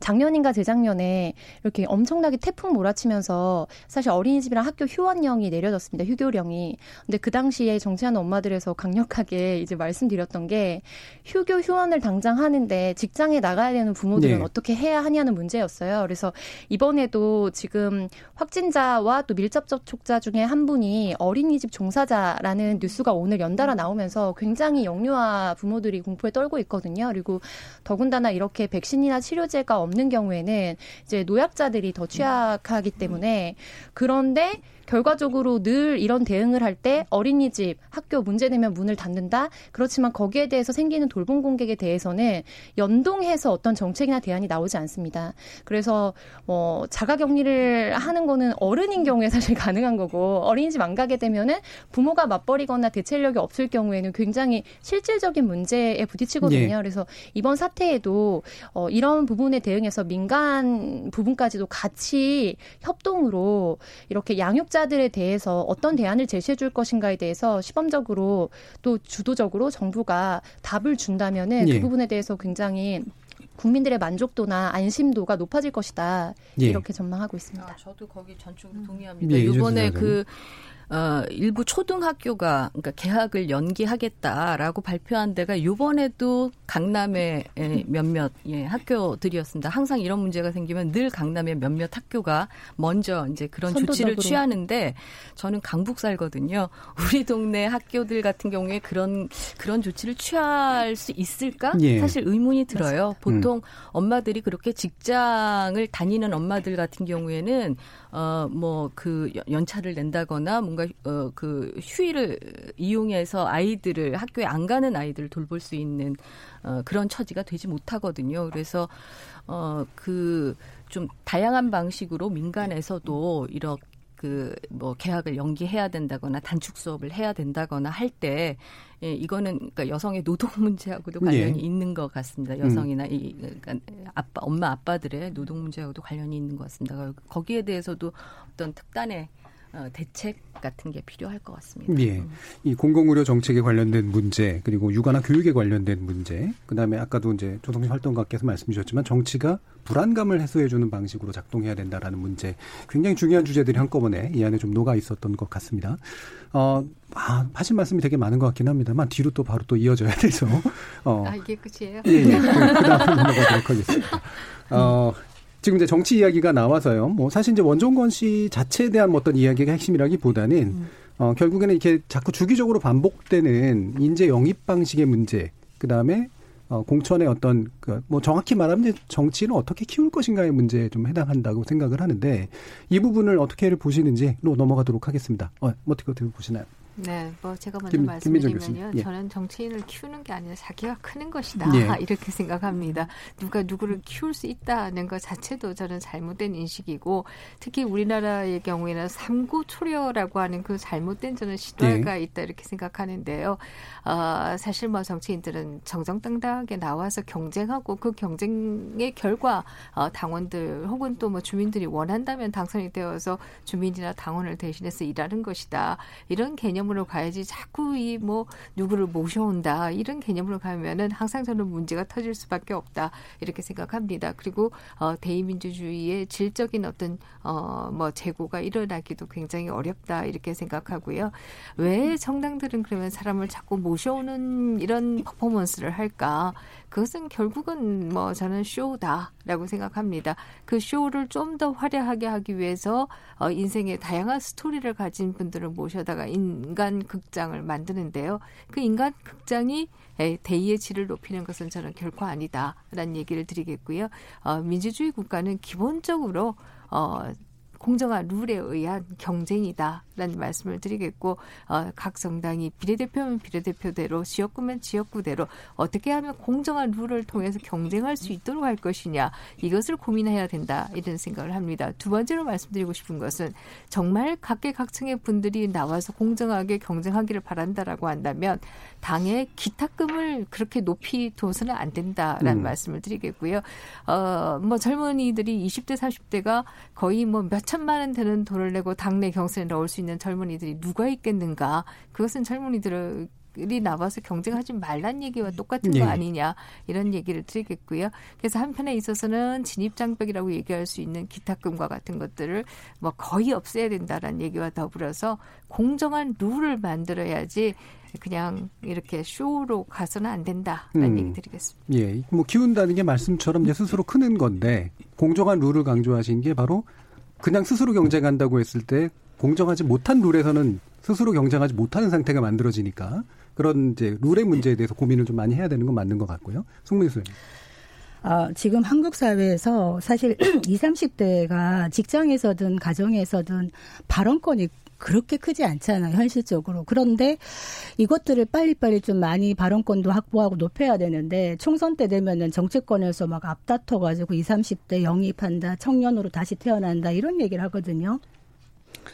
E: 작년인가 재작년에 이렇게 엄청나게 태풍 몰아치면서 사실 어린이집이랑 학교 휴원령이 내려졌습니다. 휴교령이. 근데 그 당시에 정치하는 엄마들에서 강력하게 이제 말씀드렸던 게 휴교 휴원을 당장 하는데 직장에 나가야 되는 부모들은 네. 어떻게 해야 하냐는 문제였어요. 그래서 이번에도 지금 확진자와 또 밀접 접촉자 중에 한 분이 어린이집 종사자라는 뉴스가 오늘 연달아 나오면서 굉장히 영유아 부모들이 공포에 떨고 있거든요. 그리고 더군다나 이렇게 백신이나 치료제 가 없는 경우에는 이제 노약자들이 더 취약하기 때문에 그런데 결과적으로 늘 이런 대응을 할 때 어린이집, 학교 문제 되면 문을 닫는다. 그렇지만 거기에 대해서 생기는 돌봄 공격에 대해서는 연동해서 어떤 정책이나 대안이 나오지 않습니다. 그래서 뭐 자가 격리를 하는 거는 어른인 경우에 사실 가능한 거고 어린이집 안 가게 되면은 부모가 맞벌이거나 대체력이 없을 경우에는 굉장히 실질적인 문제에 부딪히거든요. 네. 그래서 이번 사태에도 어 이런 부분에 대응해서 민간 부분까지도 같이 협동으로 이렇게 양육자 피해자들에 대해서 어떤 대안을 제시해 줄 것인가에 대해서 시범적으로 또 주도적으로 정부가 답을 준다면은 그 예. 그 부분에 대해서 굉장히 국민들의 만족도나 안심도가 높아질 것이다 예. 이렇게 전망하고 있습니다. 아,
C: 저도 거기 전적으로 동의합니다. 예, 이번에 그 어, 일부 초등학교가 그러니까 개학을 연기하겠다라고 발표한 데가 요번에도 강남의 몇몇 예, 학교들이었습니다. 항상 이런 문제가 생기면 늘 강남의 몇몇 학교가 먼저 이제 그런 선도적으로. 조치를 취하는데 저는 강북 살거든요. 우리 동네 학교들 같은 경우에 그런 그런 조치를 취할 수 있을까? 예. 사실 의문이 들어요. 맞습니다. 보통 음. 엄마들이 그렇게 직장을 다니는 엄마들 같은 경우에는 어뭐 그 연차를 낸다거나 뭔가 어 그 휴일을 이용해서 아이들을 학교에 안 가는 아이들을 돌볼 수 있는 어 그런 처지가 되지 못하거든요. 그래서 어그 좀 다양한 방식으로 민간에서도 이렇게 그뭐 계약을 연기해야 된다거나 단축 수업을 해야 된다거나 할 때 예, 이거는 그러니까 여성의 노동 문제하고도 관련이 예. 있는 것 같습니다. 여성이나 음. 이 그러니까 아빠 엄마 아빠들의 노동 문제하고도 관련이 있는 것 같습니다. 거기에 대해서도 어떤 특단의 어, 대책 같은 게 필요할 것 같습니다.
B: 예. 음. 이 공공의료 정책에 관련된 문제, 그리고 육아나 교육에 관련된 문제, 그 다음에 아까도 이제 조성진 활동가께서 말씀 주셨지만 정치가 불안감을 해소해주는 방식으로 작동해야 된다라는 문제, 굉장히 중요한 주제들이 한꺼번에 이 안에 좀 녹아 있었던 것 같습니다. 어, 아, 하신 말씀이 되게 많은 것 같긴 합니다만 뒤로 또 바로 또 이어져야 돼서.
D: 어. 아, 이게 끝이에요?
B: 예, 예. 그 다음 넘어가도록 하겠습니다. 어, 지금 이제 정치 이야기가 나와서요. 뭐 사실 이제 원종건 씨 자체에 대한 뭐 어떤 이야기가 핵심이라기보다는 음. 어 결국에는 이렇게 자꾸 주기적으로 반복되는 인재 영입 방식의 문제, 그 다음에 어 공천의 어떤 그 뭐 정확히 말하면 정치는 어떻게 키울 것인가의 문제에 좀 해당한다고 생각을 하는데 이 부분을 어떻게 보시는지로 넘어가도록 하겠습니다. 어, 어떻게 어떻게 보시나요?
D: 네, 뭐 제가 먼저 김, 말씀드리면요. 예. 저는 정치인을 키우는 게 아니라 자기가 크는 것이다 예. 이렇게 생각합니다. 누가 누구를 키울 수 있다는 것 자체도 저는 잘못된 인식이고 특히 우리나라의 경우에는 삼구 초려라고 하는 그 잘못된 저는 시도가 예. 있다 이렇게 생각하는데요. 어, 사실 뭐 정치인들은 정정당당하게 나와서 경쟁하고 그 경쟁의 결과 어, 당원들 혹은 또 뭐 주민들이 원한다면 당선이 되어서 주민이나 당원을 대신해서 일하는 것이다 이런 개념 개념으로 가야지 자꾸 이 뭐 누구를 모셔온다 이런 개념으로 가면은 항상 저는 문제가 터질 수밖에 없다 이렇게 생각합니다. 그리고 어, 대의민주주의의 질적인 어떤 어, 뭐 재고가 일어나기도 굉장히 어렵다 이렇게 생각하고요. 왜 정당들은 그러면 사람을 자꾸 모셔오는 이런 퍼포먼스를 할까? 그것은 결국은 뭐 저는 쇼다라고 생각합니다. 그 쇼를 좀 더 화려하게 하기 위해서 어, 인생의 다양한 스토리를 가진 분들을 모셔다가 인간 극장을 만드는데요. 그 인간 극장이 대의의 질을 높이는 것은 저는 결코 아니다라는 얘기를 드리겠고요. 어, 민주주의 국가는 기본적으로 어, 공정한 룰에 의한 경쟁이다라는 말씀을 드리겠고 어, 각 정당이 비례대표면 비례대표대로 지역구면 지역구대로 어떻게 하면 공정한 룰을 통해서 경쟁할 수 있도록 할 것이냐 이것을 고민해야 된다 이런 생각을 합니다. 두 번째로 말씀드리고 싶은 것은 정말 각계각층의 분들이 나와서 공정하게 경쟁하기를 바란다라고 한다면 당의 기탁금을 그렇게 높이 둬서는 안 된다라는 음. 말씀을 드리겠고요. 어, 뭐 젊은이들이 20대 30대가 거의 뭐몇 천만 원 되는 돈을 내고 당내 경선에 넣을 수 있는 젊은이들이 누가 있겠는가? 그것은 젊은이들을 이 나와서 경쟁하지 말란 얘기와 똑같은 거 예. 아니냐 이런 얘기를 드리겠고요. 그래서 한편에 있어서는 진입장벽이라고 얘기할 수 있는 기탁금과 같은 것들을 뭐 거의 없애야 된다라는 얘기와 더불어서 공정한 룰을 만들어야지 그냥 이렇게 쇼로 가서는 안 된다라는 음. 얘기 드리겠습니다.
B: 예, 뭐 키운다는 게 말씀처럼 이제 스스로 크는 건데 공정한 룰을 강조하신 게 바로 그냥 스스로 경쟁한다고 했을 때 공정하지 못한 룰에서는 스스로 경쟁하지 못하는 상태가 만들어지니까 그런 이제 룰의 문제에 대해서 고민을 좀 많이 해야 되는 건 맞는 것 같고요. 송문희 소장님.
F: 아, 지금 한국 사회에서 사실 20, 30대가 직장에서든 가정에서든 발언권이 그렇게 크지 않잖아요, 현실적으로. 그런데 이것들을 빨리빨리 좀 많이 발언권도 확보하고 높여야 되는데 총선 때 되면은 정치권에서 막 앞다퉈 가지고 20, 30대 영입한다, 청년으로 다시 태어난다, 이런 얘기를 하거든요.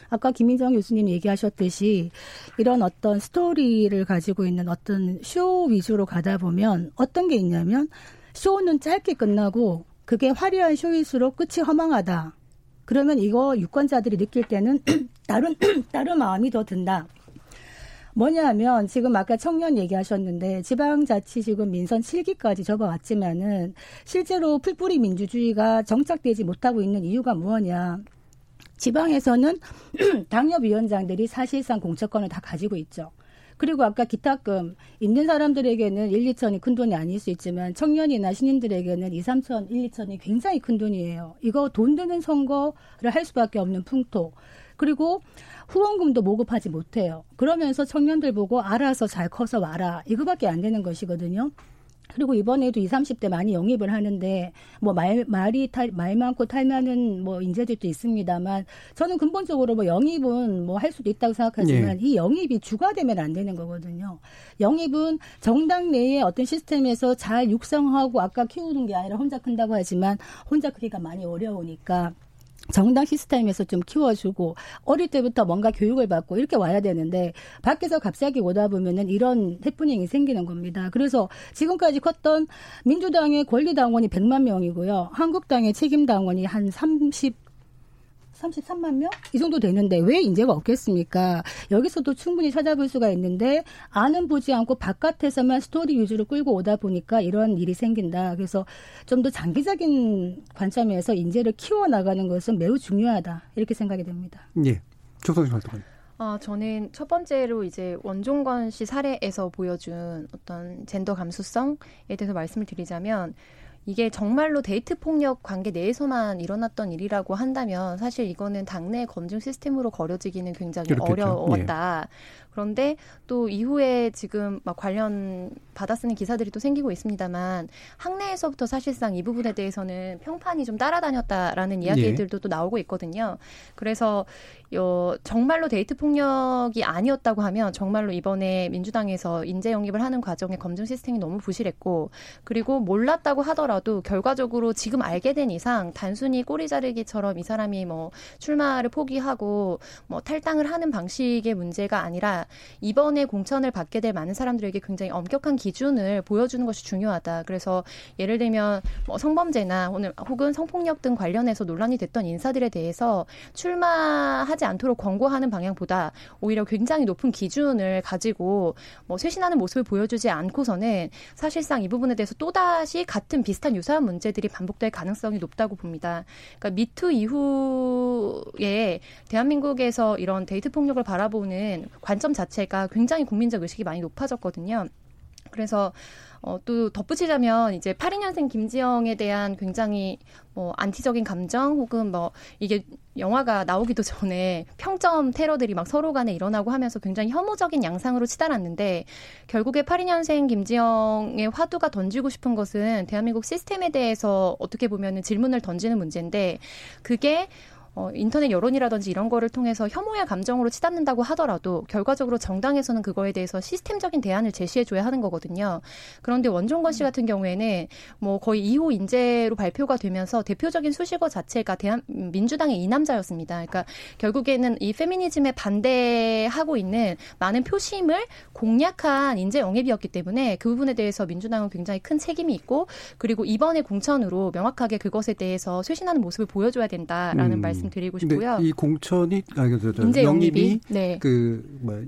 F: 아까 김민정 교수님 얘기하셨듯이 이런 어떤 스토리를 가지고 있는 어떤 쇼 위주로 가다 보면 어떤 게 있냐면 쇼는 짧게 끝나고 그게 화려한 쇼일수록 끝이 허망하다. 그러면 이거 유권자들이 느낄 때는 다른 다른 마음이 더 든다. 뭐냐면 지금 아까 청년 얘기하셨는데 지방자치 지금 민선 7기까지 접어왔지만은 실제로 풀뿌리 민주주의가 정착되지 못하고 있는 이유가 무엇냐? 지방에서는 당협위원장들이 사실상 공천권을 다 가지고 있죠. 그리고 아까 기타금 있는 사람들에게는 1, 2천이 큰 돈이 아닐 수 있지만 청년이나 신인들에게는 2, 3천, 1, 2천이 굉장히 큰 돈이에요. 이거 돈 드는 선거를 할 수밖에 없는 풍토. 그리고 후원금도 모급하지 못해요. 그러면서 청년들 보고 알아서 잘 커서 와라. 이거밖에 안 되는 것이거든요. 그리고 이번에도 20, 30대 많이 영입을 하는데 뭐 말 말이 탈, 말 많고 탈나는 뭐 인재들도 있습니다만 저는 근본적으로 뭐 영입은 뭐 할 수도 있다고 생각하지만 예. 이 영입이 주가되면 안 되는 거거든요. 영입은 정당 내에 어떤 시스템에서 잘 육성하고 아까 키우는 게 아니라 혼자 큰다고 하지만 혼자 크기가 많이 어려우니까 정당 시스템에서 좀 키워주고 어릴 때부터 뭔가 교육을 받고 이렇게 와야 되는데 밖에서 갑자기 오다 보면은 이런 해프닝이 생기는 겁니다. 그래서 지금까지 컸던 민주당의 권리당원이 100만 명이고요. 한국당의 책임당원이 한 30, 33만 명? 이 정도 되는데 왜 인재가 없겠습니까? 여기서도 충분히 찾아볼 수가 있는데 아는 보지 않고 바깥에서만 스토리 위주로 끌고 오다 보니까 이런 일이 생긴다. 그래서 좀 더 장기적인 관점에서 인재를 키워나가는 것은 매우 중요하다. 이렇게 생각이 됩니다.
B: 예. 조선식 활동가
E: 아, 저는 첫 번째로 이제 원종건 씨 사례에서 보여준 어떤 젠더 감수성에 대해서 말씀을 드리자면 이게 정말로 데이트 폭력 관계 내에서만 일어났던 일이라고 한다면 사실 이거는 당내 검증 시스템으로 거려지기는 굉장히 그렇겠죠. 어려웠다. 예. 그런데 또 이후에 지금 막 관련 받아쓰는 기사들이 또 생기고 있습니다만 학내에서부터 사실상 이 부분에 대해서는 평판이 좀 따라다녔다라는 예. 이야기들도 예. 또 나오고 있거든요. 그래서 어, 정말로 데이트 폭력이 아니었다고 하면 정말로 이번에 민주당에서 인재 영입을 하는 과정에 검증 시스템이 너무 부실했고 그리고 몰랐다고 하더라도 결과적으로 지금 알게 된 이상 단순히 꼬리 자르기처럼 이 사람이 뭐 출마를 포기하고 뭐 탈당을 하는 방식의 문제가 아니라 이번에 공천을 받게 될 많은 사람들에게 굉장히 엄격한 기준을 보여주는 것이 중요하다. 그래서 예를 들면 뭐 성범죄나 혹은 성폭력 등 관련해서 논란이 됐던 인사들에 대해서 출마하지 않도록 권고하는 방향보다 오히려 굉장히 높은 기준을 가지고 뭐 쇄신하는 모습을 보여주지 않고서는 사실상 이 부분에 대해서 또다시 같은 비슷한 유사한 문제들이 반복될 가능성이 높다고 봅니다. 그러니까 미투 이후에 대한민국에서 이런 데이트 폭력을 바라보는 관점 자체가 굉장히 국민적 의식이 많이 높아졌거든요. 그래서 어, 또 덧붙이자면 이제 82년생 김지영에 대한 굉장히 뭐 안티적인 감정 혹은 뭐 이게 영화가 나오기도 전에 평점 테러들이 막 서로 간에 일어나고 하면서 굉장히 혐오적인 양상으로 치달았는데 결국에 82년생 김지영의 화두가 던지고 싶은 것은 대한민국 시스템에 대해서 어떻게 보면은 질문을 던지는 문제인데 그게 어, 인터넷 여론이라든지 이런 거를 통해서 혐오의 감정으로 치닫는다고 하더라도 결과적으로 정당에서는 그거에 대해서 시스템적인 대안을 제시해줘야 하는 거거든요. 그런데 원종건 씨 같은 경우에는 뭐 거의 2호 인재로 발표가 되면서 대표적인 수식어 자체가 대한 민주당의 이남자였습니다. 그러니까 결국에는 이 페미니즘에 반대하고 있는 많은 표심을 공략한 인재 영입이었기 때문에 그 부분에 대해서 민주당은 굉장히 큰 책임이 있고 그리고 이번에 공천으로 명확하게 그것에 대해서 쇄신하는 모습을 보여줘야 된다라는 음. 말씀 드리고 싶고요.
B: 이 공천이 아니 그 인재 영입이 네. 그뭐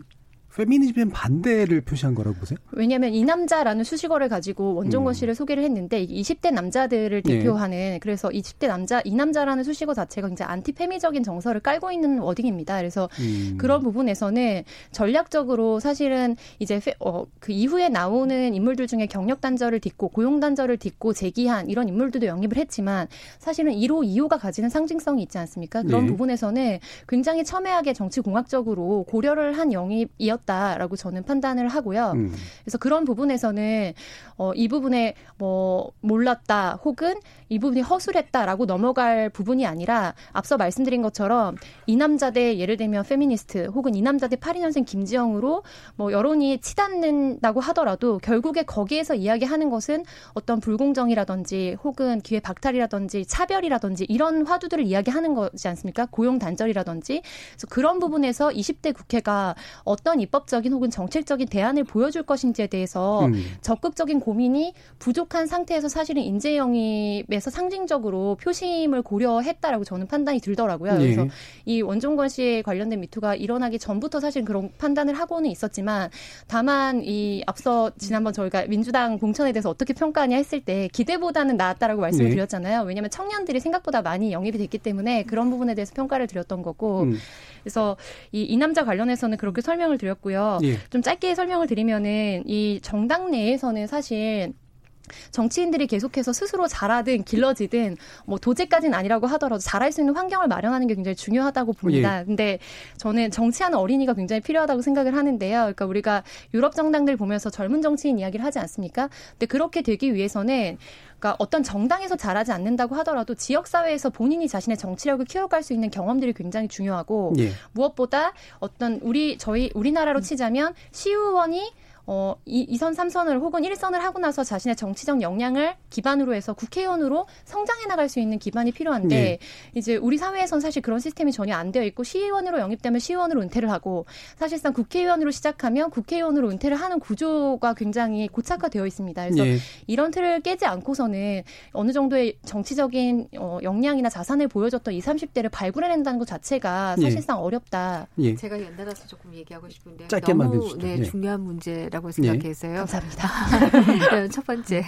B: 페미니즘에 반대를 표시한 거라고 보세요?
E: 왜냐하면 이 남자라는 수식어를 가지고 원종건 음. 씨를 소개를 했는데 20대 남자들을 네. 대표하는 네. 그래서 20대 남자 이 남자라는 수식어 자체가 굉장히 안티페미적인 정서를 깔고 있는 워딩입니다. 그래서 음. 그런 부분에서는 전략적으로 사실은 이제 페, 어, 그 이후에 나오는 인물들 중에 경력 단절을 딛고 고용 단절을 딛고 재기한 이런 인물들도 영입을 했지만 사실은 1호, 2호가 가지는 상징성이 있지 않습니까? 그런 네. 부분에서는 굉장히 첨예하게 정치 공학적으로 고려를 한 영입이었 있었다라고 저는 판단을 하고요. 음. 그래서 그런 부분에서는 어, 이 부분에 뭐 몰랐다 혹은 이 부분이 허술했다라고 넘어갈 부분이 아니라 앞서 말씀드린 것처럼 이 남자 대 예를 들면 페미니스트 혹은 이 남자 대 82년생 김지영으로 뭐 여론이 치닫는다고 하더라도 결국에 거기에서 이야기하는 것은 어떤 불공정이라든지 혹은 기회 박탈이라든지 차별이라든지 이런 화두들을 이야기하는 거지 않습니까? 고용 단절이라든지 그래서 그런 부분에서 20대 국회가 어떤 입법 입법적인 혹은 정책적인 대안을 보여줄 것인지에 대해서 음. 적극적인 고민이 부족한 상태에서 사실은 인재 영입에 서 상징적으로 표심을 고려했다라고 저는 판단이 들더라고요. 예. 그래서 이 원종건 씨에 관련된 미투가 일어나기 전부터 사실 그런 판단을 하고는 있었지만 다만 이 앞서 지난번 저희가 민주당 공천에 대해서 어떻게 평가하냐 했을 때 기대보다는 나았다라고 말씀을 네. 드렸잖아요. 왜냐하면 청년들이 생각보다 많이 영입이 됐기 때문에 그런 부분에 대해서 평가를 드렸던 거고 음. 그래서 이, 이 남자 관련해서는 그렇게 설명을 드렸고요. 예. 좀 짧게 설명을 드리면은 이 정당 내에서는 사실 정치인들이 계속해서 스스로 잘하든 길러지든 뭐 도제까지는 아니라고 하더라도 잘할 수 있는 환경을 마련하는 게 굉장히 중요하다고 봅니다. 예. 근데 저는 정치하는 어린이가 굉장히 필요하다고 생각을 하는데요. 그러니까 우리가 유럽 정당들 보면서 젊은 정치인 이야기를 하지 않습니까? 근데 그렇게 되기 위해서는 그러니까 어떤 정당에서 잘하지 않는다고 하더라도 지역 사회에서 본인이 자신의 정치력을 키워갈 수 있는 경험들이 굉장히 중요하고 예. 무엇보다 어떤 우리 저희 우리나라로 치자면 시의원이 어, 이, 2선, 3선을 혹은 1선을 하고 나서 자신의 정치적 역량을 기반으로 해서 국회의원으로 성장해 나갈 수 있는 기반이 필요한데 네. 이제 우리 사회에선 사실 그런 시스템이 전혀 안 되어 있고 시의원으로 영입되면 시의원으로 은퇴를 하고 사실상 국회의원으로 시작하면 국회의원으로 은퇴를 하는 구조가 굉장히 고착화되어 있습니다. 그래서 네. 이런 틀을 깨지 않고서는 어느 정도의 정치적인 어, 역량이나 자산을 보여줬던 20, 30대를 발굴해낸다는 것 자체가 네. 사실상 네. 어렵다.
D: 예. 제가 연달아서 조금 얘기하고 싶은데 너무 네, 예. 중요한 문제 라고 생각해서요. 네.
E: 감사합니다.
D: 첫 번째,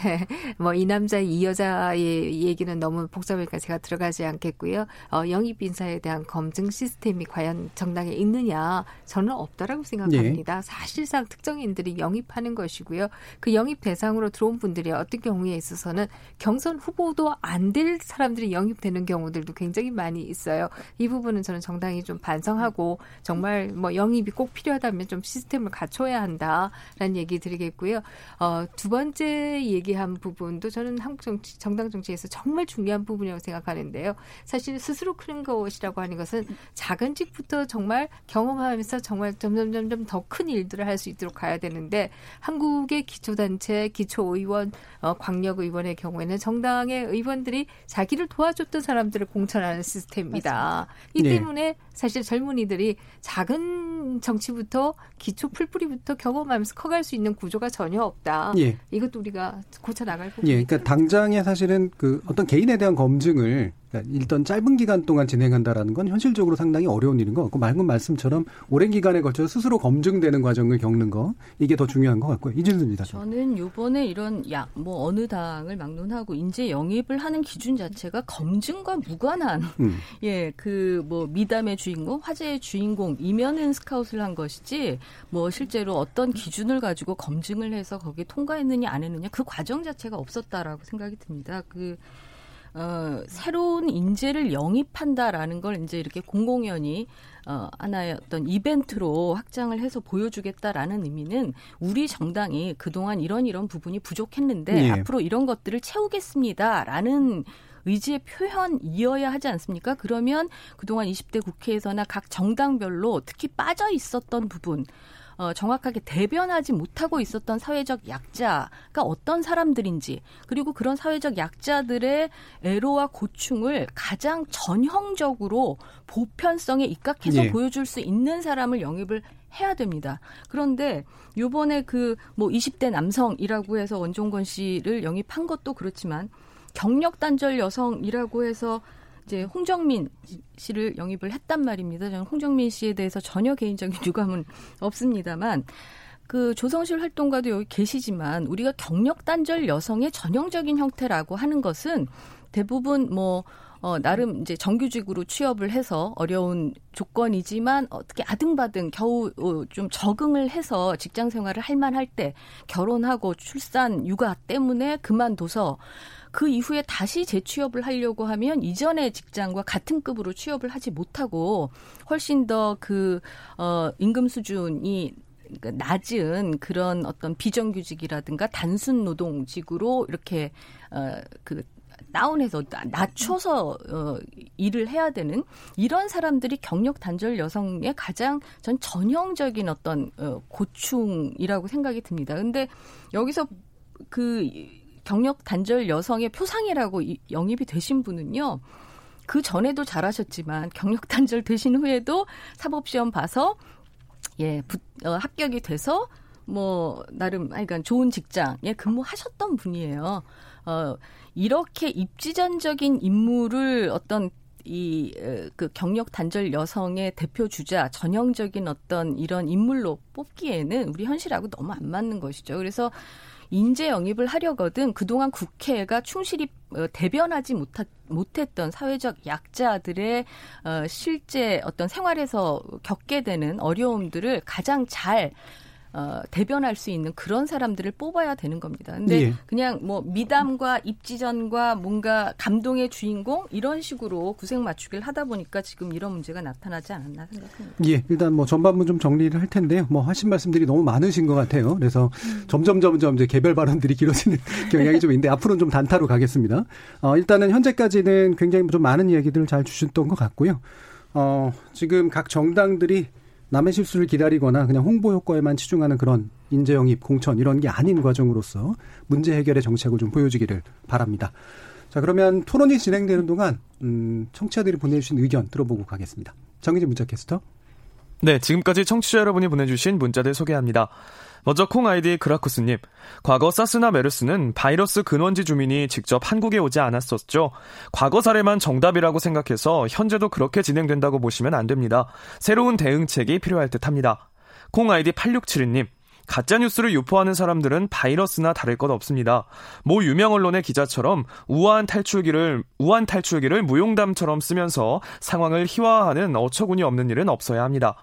D: 뭐 이 남자, 이 여자의 얘기는 너무 복잡하니까 제가 들어가지 않겠고요. 어, 영입 인사에 대한 검증 시스템이 과연 정당에 있느냐? 저는 없다라고 생각합니다. 네. 사실상 특정인들이 영입하는 것이고요. 그 영입 대상으로 들어온 분들이 어떤 경우에 있어서는 경선 후보도 안 될 사람들이 영입되는 경우들도 굉장히 많이 있어요. 이 부분은 저는 정당이 좀 반성하고 정말 뭐 영입이 꼭 필요하다면 좀 시스템을 갖춰야 한다. 라는 얘기 드리겠고요. 어, 두 번째 얘기한 부분도 저는 한국 정치, 정당 정치에서 정말 중요한 부분이라고 생각하는데요. 사실 스스로 크는 것이라고 하는 것은 작은 집부터 정말 경험하면서 정말 점점 점점 더 큰 일들을 할 수 있도록 가야 되는데 한국의 기초단체, 기초의원, 어, 광역의원의 경우에는 정당의 의원들이 자기를 도와줬던 사람들을 공천하는 시스템입니다. 맞습니다. 이 네. 때문에 사실 젊은이들이 작은 정치부터 기초 풀뿌리부터 경험하면서 커갈 수 있는 구조가 전혀 없다. 예. 이것도 우리가 고쳐 나갈 부분.
B: 예, 그러니까 당장에 사실은 그 어떤 개인에 대한 검증을 그러니까 일단 짧은 기간 동안 진행한다라는 건 현실적으로 상당히 어려운 일인 것 같고 맑은 말씀처럼 오랜 기간에 걸쳐 스스로 검증되는 과정을 겪는 거 이게 더 중요한 것 같고요. 이준수입니다.
C: 저는 요번에 이런 야, 뭐 어느 당을 막론하고 인재 영입을 하는 기준 자체가 검증과 무관한 음. 예, 그 뭐 미담의 주인공, 화제의 주인공 이면은 스카웃을 한 것이지 뭐 실제로 어떤 기준을 가지고 검증을 해서 거기에 통과했느냐 안 했느냐 그 과정 자체가 없었다라고 생각이 듭니다. 그 어, 새로운 인재를 영입한다라는 걸 이제 이렇게 공공연히 어, 하나의 어떤 이벤트로 확장을 해서 보여주겠다라는 의미는 우리 정당이 그동안 이런 이런 부분이 부족했는데 네. 앞으로 이런 것들을 채우겠습니다라는 의지의 표현이어야 하지 않습니까? 그러면 그동안 20대 국회에서나 각 정당별로 특히 빠져 있었던 부분 어, 정확하게 대변하지 못하고 있었던 사회적 약자가 어떤 사람들인지 그리고 그런 사회적 약자들의 애로와 고충을 가장 전형적으로 보편성에 입각해서 예. 보여줄 수 있는 사람을 영입을 해야 됩니다. 그런데 요번에 그 뭐 20대 남성이라고 해서 원종건 씨를 영입한 것도 그렇지만 경력 단절 여성이라고 해서 이제 홍정민 씨를 영입을 했단 말입니다. 저는 홍정민 씨에 대해서 전혀 개인적인 유감은 없습니다만 그 조성실 활동가도 여기 계시지만 우리가 경력 단절 여성의 전형적인 형태라고 하는 것은 대부분 뭐 어, 나름 이제 정규직으로 취업을 해서 어려운 조건이지만 어떻게 아등바등 겨우 어, 좀 적응을 해서 직장 생활을 할 만할 때 결혼하고 출산, 육아 때문에 그만둬서 그 이후에 다시 재취업을 하려고 하면 이전의 직장과 같은 급으로 취업을 하지 못하고 훨씬 더 그, 어, 임금 수준이 그러니까 낮은 그런 어떤 비정규직이라든가 단순 노동직으로 이렇게 어그 다운해서 낮춰서 어, 일을 해야 되는 이런 사람들이 경력 단절 여성의 가장 전 전형적인 어떤 어, 고충이라고 생각이 듭니다. 근데 여기서 그 경력 단절 여성의 표상이라고 영입이 되신 분은요. 그 전에도 잘하셨지만 경력 단절 되신 후에도 사법 시험 봐서 예, 부, 어, 합격이 돼서 뭐 나름 그러니까 좋은 직장에 근무하셨던 분이에요. 어 이렇게 입지전적인 인물을 어떤 이 그 경력 단절 여성의 대표 주자 전형적인 어떤 이런 인물로 뽑기에는 우리 현실하고 너무 안 맞는 것이죠. 그래서 인재 영입을 하려거든 그동안 국회가 충실히 어, 대변하지 못하, 못했던 사회적 약자들의 어, 실제 어떤 생활에서 겪게 되는 어려움들을 가장 잘 어, 대변할 수 있는 그런 사람들을 뽑아야 되는 겁니다. 근데 예. 그냥 뭐 미담과 입지전과 뭔가 감동의 주인공 이런 식으로 구색 맞추기를 하다 보니까 지금 이런 문제가 나타나지 않았나 생각합니다.
B: 예, 일단 뭐 전반부 좀 정리를 할 텐데요. 뭐 하신 말씀들이 너무 많으신 것 같아요. 그래서 음. 점점 점점 이제 개별 발언들이 길어지는 경향이 좀 있는데 앞으로는 좀 단타로 가겠습니다. 어, 일단은 현재까지는 굉장히 좀 많은 이야기들을 잘 주셨던 것 같고요. 어, 지금 각 정당들이 남의 실수를 기다리거나 그냥 홍보 효과에만 치중하는 그런 인재 영입, 공천 이런 게 아닌 과정으로서 문제 해결의 정책을 좀 보여주기를 바랍니다. 자, 그러면 토론이 진행되는 동안 음, 청취자들이 보내주신 의견 들어보고 가겠습니다. 정희진 문자 캐스터.
G: 네, 지금까지 청취자 여러분이 보내주신 문자들 소개합니다. 먼저 콩 아이디 그라쿠스님. 과거 사스나 메르스는 바이러스 근원지 주민이 직접 한국에 오지 않았었죠. 과거 사례만 정답이라고 생각해서 현재도 그렇게 진행된다고 보시면 안 됩니다. 새로운 대응책이 필요할 듯 합니다. 콩 아이디 8672님. 가짜뉴스를 유포하는 사람들은 바이러스나 다를 것 없습니다. 모 유명 언론의 기자처럼 우아한 탈출기를, 우한 탈출기를 무용담처럼 쓰면서 상황을 희화화하는 어처구니 없는 일은 없어야 합니다.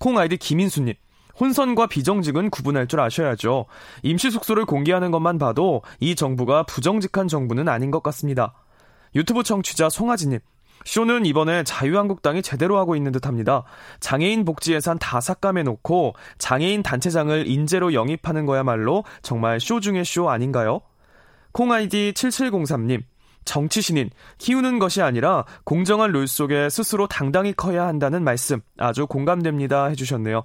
G: 콩 아이디 김인수님. 혼선과 비정직은 구분할 줄 아셔야죠. 임시 숙소를 공개하는 것만 봐도 이 정부가 부정직한 정부는 아닌 것 같습니다. 유튜브 청취자 송하진님. 쇼는 이번에 자유한국당이 제대로 하고 있는 듯 합니다. 장애인 복지 예산 다 삭감해 놓고 장애인 단체장을 인재로 영입하는 거야말로 정말 쇼 중의 쇼 아닌가요? 콩아이디 7703님. 정치 신인, 키우는 것이 아니라 공정한 룰 속에 스스로 당당히 커야 한다는 말씀 아주 공감됩니다 해주셨네요.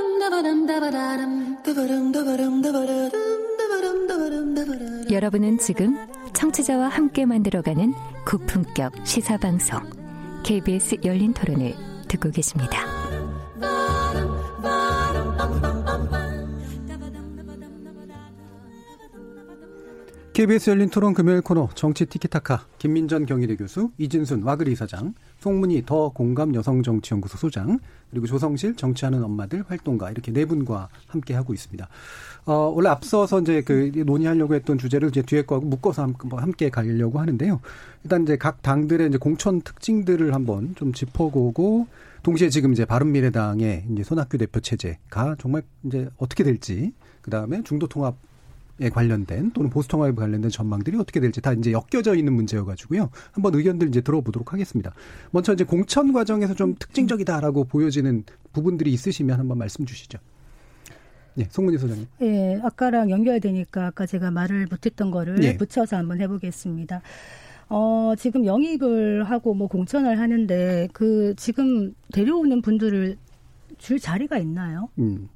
H: 여러분은 지금 청취자와 함께 만들어가는 고품격 시사방송 KBS 열린 토론을 듣고 계십니다.
B: KBS 열린 토론 금요일 코너 정치 티키타카 김민전 경희대 교수, 이진순 와그리 사장, 송문희 더 공감 여성정치연구소 소장, 그리고 조성실 정치하는 엄마들 활동가 이렇게 네 분과 함께 하고 있습니다. 어, 원래 앞서서 이제 그 논의하려고 했던 주제를 이제 뒤에 거하고 묶어서 뭐 함께 가려고 하는데요. 일단 이제 각 당들의 이제 공천 특징들을 한번 좀 짚어보고 동시에 지금 이제 바른미래당의 이제 손학규 대표 체제가 정말 이제 어떻게 될지 그 다음에 중도 통합 에 관련된 또는 보수 통합에 관련된 전망들이 어떻게 될지 다 이제 엮여져 있는 문제여 가지고요. 한번 의견들 이제 들어보도록 하겠습니다. 먼저 이제 공천 과정에서 좀 특징적이다라고 보여지는 부분들이 있으시면 한번 말씀 주시죠. 예, 송문희 소장님.
F: 예, 아까랑 연결되니까 아까 제가 말을 못했던 거를 예. 붙여서 한번 해보겠습니다. 어, 지금 영입을 하고 뭐 공천을 하는데 그 지금 데려오는 분들을 줄 자리가 있나요? 음.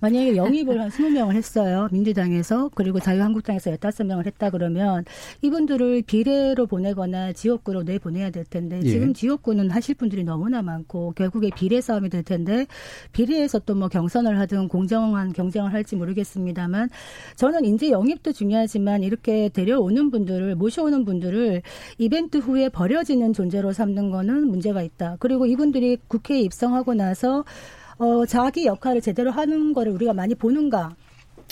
F: 만약에 영입을 한 20명을 했어요. 민주당에서 그리고 자유한국당에서 15명을 했다 그러면 이분들을 비례로 보내거나 지역구로 내 보내야 될 텐데 예. 지금 지역구는 하실 분들이 너무나 많고 결국에 비례 싸움이 될 텐데 비례에서 또 뭐 경선을 하든 공정한 경쟁을 할지 모르겠습니다만 저는 이제 영입도 중요하지만 이렇게 데려오는 분들을 모셔오는 분들을 이벤트 후에 버려지는 존재로 삼는 거는 문제가 있다. 그리고 이분들이 국회에 입성하고 나서 어, 자기 역할을 제대로 하는 거를 우리가 많이 보는가?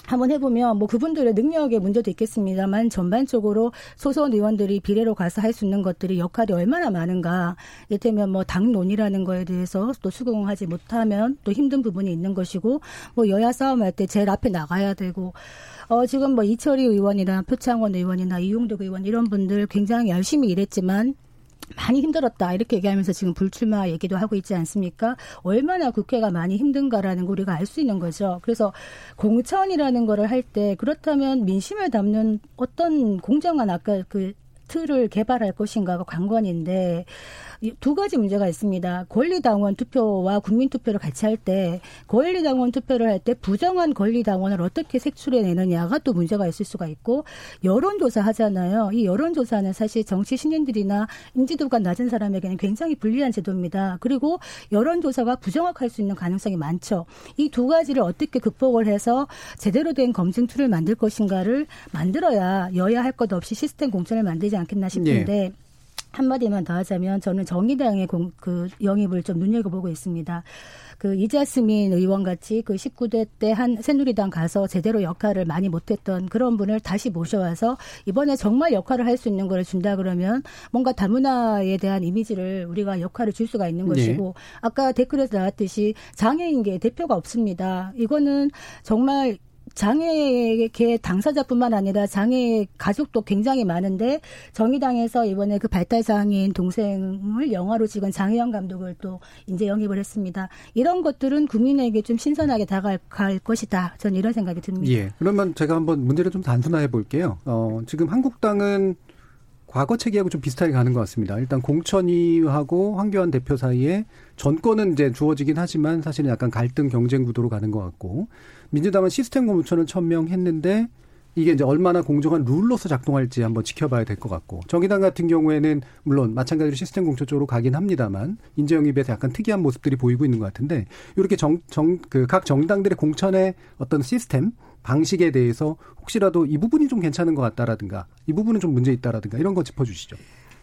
F: 한번 해보면 뭐 그분들의 능력의 문제도 있겠습니다만 전반적으로 소선 의원들이 비례로 가서 할 수 있는 것들이 역할이 얼마나 많은가? 이를테면 뭐 당론이라는 거에 대해서 또 수긍하지 못하면 또 힘든 부분이 있는 것이고 뭐 여야 싸움할 때 제일 앞에 나가야 되고 어 지금 뭐 이철희 의원이나 표창원 의원이나 이용덕 의원 이런 분들 굉장히 열심히 일했지만 많이 힘들었다 이렇게 얘기하면서 지금 불출마 얘기도 하고 있지 않습니까? 얼마나 국회가 많이 힘든가라는 거 우리가 알 수 있는 거죠. 그래서 공천이라는 거를 할 때 그렇다면 민심을 담는 어떤 공정한 아까 그 틀을 개발할 것인가가 관건인데 두 가지 문제가 있습니다. 권리당원 투표와 국민투표를 같이 할 때 권리당원 투표를 할 때 부정한 권리당원을 어떻게 색출해내느냐가 또 문제가 있을 수가 있고 여론조사 하잖아요. 이 여론조사는 사실 정치 신인들이나 인지도가 낮은 사람에게는 굉장히 불리한 제도입니다. 그리고 여론조사가 부정확할 수 있는 가능성이 많죠. 이 두 가지를 어떻게 극복을 해서 제대로 된 검증 tool을 만들 것인가를 만들어야 여야 할 것 없이 시스템 공천을 만들지 않겠나 싶은데 예. 한마디만 더 하자면 저는 정의당의 공, 그 영입을 좀 눈여겨보고 있습니다. 그 이자스민 의원 같이 그 19대 때 한 새누리당 가서 제대로 역할을 많이 못했던 그런 분을 다시 모셔와서 이번에 정말 역할을 할 수 있는 걸 준다 그러면 뭔가 다문화에 대한 이미지를 우리가 역할을 줄 수가 있는 것이고 네. 아까 댓글에서 나왔듯이 장애인계 대표가 없습니다. 이거는 정말 장애계 당사자뿐만 아니라 장애 가족도 굉장히 많은데 정의당에서 이번에 그 발달장애인 동생을 영화로 찍은 장혜영 감독을 또 이제 영입을 했습니다. 이런 것들은 국민에게 좀 신선하게 다가갈 것이다. 저는 이런 생각이 듭니다.
B: 예. 그러면 제가 한번 문제를 좀 단순화해 볼게요. 어, 지금 한국당은 과거 체계하고 좀 비슷하게 가는 것 같습니다. 일단 공천위하고 황교안 대표 사이에 전권은 이제 주어지긴 하지만 사실은 약간 갈등 경쟁 구도로 가는 것 같고 민주당은 시스템 공천을 천명했는데 이게 이제 얼마나 공정한 룰로서 작동할지 한번 지켜봐야 될 것 같고 정의당 같은 경우에는 물론 마찬가지로 시스템 공천 쪽으로 가긴 합니다만 인재 영입에서 약간 특이한 모습들이 보이고 있는 것 같은데 이렇게 정 정 그 각 정당들의 공천의 어떤 시스템 방식에 대해서 혹시라도 이 부분이 좀 괜찮은 것 같다라든가 이 부분은 좀 문제 있다라든가 이런 거 짚어주시죠.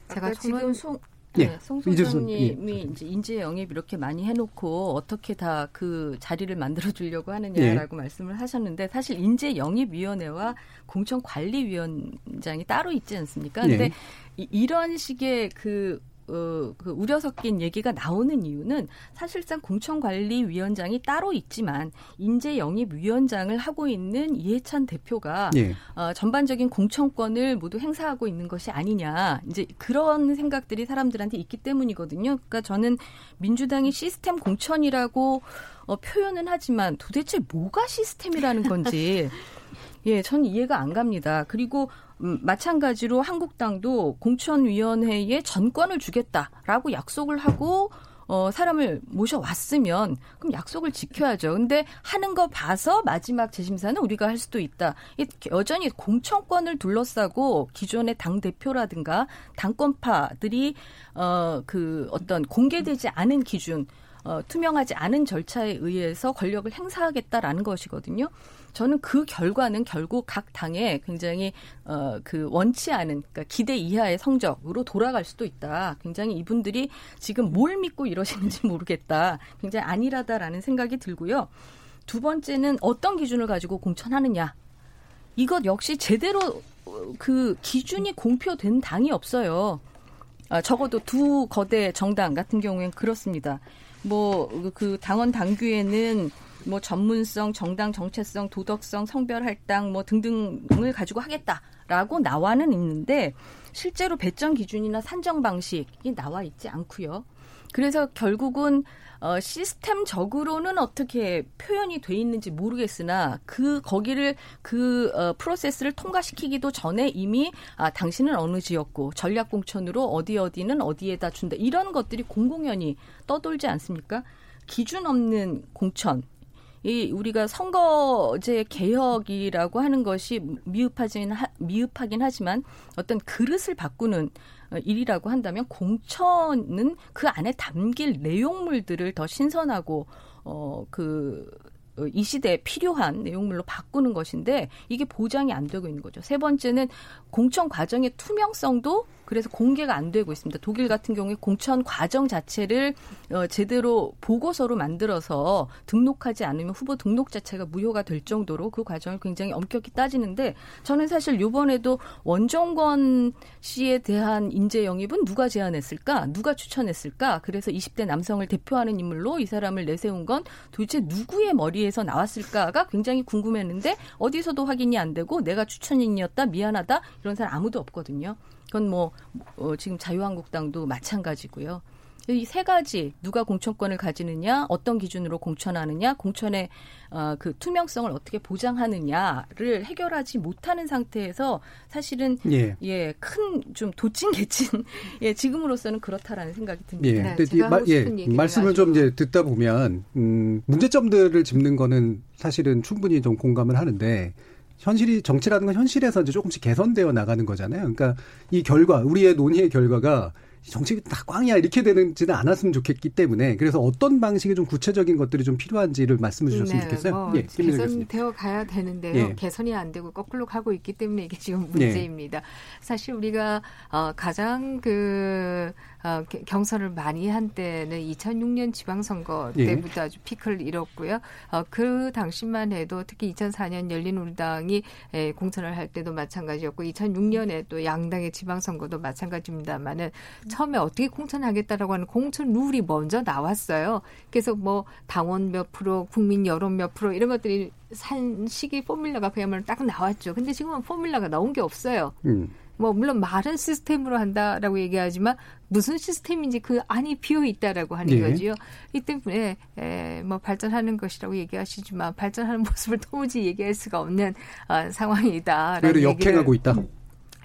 C: 제가 지금 송, 예. 네, 송 소장님이 예. 이제 인재 영입 이렇게 많이 해놓고 어떻게 다 그 자리를 만들어 주려고 하느냐라고 예. 말씀을 하셨는데 사실 인재 영입위원회와 공천관리위원장이 따로 있지 않습니까? 근데 예. 이, 이런 식의 그 어, 그 우려 섞인 얘기가 나오는 이유는 사실상 공천관리위원장이 따로 있지만 인재 영입 위원장을 하고 있는 이해찬 대표가 예. 어, 전반적인 공천권을 모두 행사하고 있는 것이 아니냐 이제 그런 생각들이 사람들한테 있기 때문이거든요. 그러니까 저는 민주당이 시스템 공천이라고 어, 표현은 하지만 도대체 뭐가 시스템이라는 건지 예, 전 이해가 안 갑니다. 그리고 음, 마찬가지로 한국당도 공천위원회에 전권을 주겠다라고 약속을 하고 어, 사람을 모셔왔으면 그럼 약속을 지켜야죠. 근데 하는 거 봐서 마지막 재심사는 우리가 할 수도 있다. 여전히 공천권을 둘러싸고 기존의 당 대표라든가 당권파들이 어, 그 어떤 공개되지 않은 기준 어, 투명하지 않은 절차에 의해서 권력을 행사하겠다라는 것이거든요. 저는 그 결과는 결국 각 당에 굉장히 어, 그 원치 않은 그러니까 기대 이하의 성적으로 돌아갈 수도 있다. 굉장히 이분들이 지금 뭘 믿고 이러시는지 모르겠다. 굉장히 안일하다라는 생각이 들고요. 두 번째는 어떤 기준을 가지고 공천하느냐. 이것 역시 제대로 그 기준이 공표된 당이 없어요. 아, 적어도 두 거대 정당 같은 경우엔 그렇습니다. 뭐 그 당원 당규에는 뭐 전문성, 정당 정체성, 도덕성, 성별 할당 뭐 등등을 가지고 하겠다라고 나와는 있는데 실제로 배정 기준이나 산정 방식이 나와 있지 않고요. 그래서 결국은 어, 시스템적으로는 어떻게 표현이 돼 있는지 모르겠으나 그 거기를 그 어, 프로세스를 통과시키기도 전에 이미 아 당신은 어느 지역고 전략 공천으로 어디 어디는 어디에다 준다 이런 것들이 공공연히 떠돌지 않습니까? 기준 없는 공천 이 우리가 선거제 개혁이라고 하는 것이 미흡하진 미흡하긴 하지만 어떤 그릇을 바꾸는 어, 일이라고 한다면 공천은 그 안에 담길 내용물들을 더 신선하고 어그 어, 이 시대에 필요한 내용물로 바꾸는 것인데 이게 보장이 안 되고 있는 거죠. 세 번째는 공천 과정의 투명성도 그래서 공개가 안 되고 있습니다. 독일 같은 경우에 공천 과정 자체를 어, 제대로 보고서로 만들어서 등록하지 않으면 후보 등록 자체가 무효가 될 정도로 그 과정을 굉장히 엄격히 따지는데 저는 사실 요번에도 원정권 씨에 대한 인재 영입은 누가 제안했을까? 누가 추천했을까? 그래서 20대 남성을 대표하는 인물로 이 사람을 내세운 건 도대체 누구의 머리에서 나왔을까가 굉장히 궁금했는데 어디서도 확인이 안 되고 내가 추천인이었다 미안하다 이런 사람 아무도 없거든요. 그건 뭐 어, 지금 자유한국당도 마찬가지고요. 이 세 가지 누가 공천권을 가지느냐, 어떤 기준으로 공천하느냐, 공천의 어, 그 투명성을 어떻게 보장하느냐를 해결하지 못하는 상태에서 사실은 예, 예 큰 좀 도찐 개찐 예 지금으로서는 그렇다라는 생각이 듭니다.
B: 예, 네, 근데 이, 마, 예, 말씀을 좀 이제 듣다 보면 음, 문제점들을 짚는 거는 사실은 충분히 좀 공감을 하는데 현실이 정치라는 건 현실에서 이제 조금씩 개선되어 나가는 거잖아요. 그러니까 이 결과 우리의 논의의 결과가 정책이 다 꽝이야 이렇게 되는지는 않았으면 좋겠기 때문에 그래서 어떤 방식의 좀 구체적인 것들이 좀 필요한지를 말씀해 주셨으면 네, 좋겠어요. 뭐
D: 예, 개선되어 가야 되는데요. 예. 개선이 안 되고 거꾸로 가고 있기 때문에 이게 지금 예. 문제입니다. 예. 사실 우리가 어, 가장 그 어, 경선을 많이 한 때는 2006년 지방선거 예. 때부터 아주 피크를 잃었고요. 어, 그 당시만 해도 특히 2004년 열린우리당이 에, 공천을 할 때도 마찬가지였고 2006년에 또 양당의 지방선거도 마찬가지입니다만은 처음에 어떻게 공천하겠다라고 하는 공천 룰이 먼저 나왔어요. 그래서 뭐 당원 몇 프로, 국민 여론 몇 프로 이런 것들이 산 시기 포뮬러가 그야말로 딱 나왔죠. 근데 지금은 포뮬러가 나온 게 없어요. 음. 뭐 물론 말은 시스템으로 한다라고 얘기하지만 무슨 시스템인지 그 안이 비어 있다라고 하는 예. 거지요. 이 때문에 에, 뭐 발전하는 것이라고 얘기하시지만 발전하는 모습을 도무지 얘기할 수가 없는 어, 상황이다.
B: 오히려 역행하고 있다.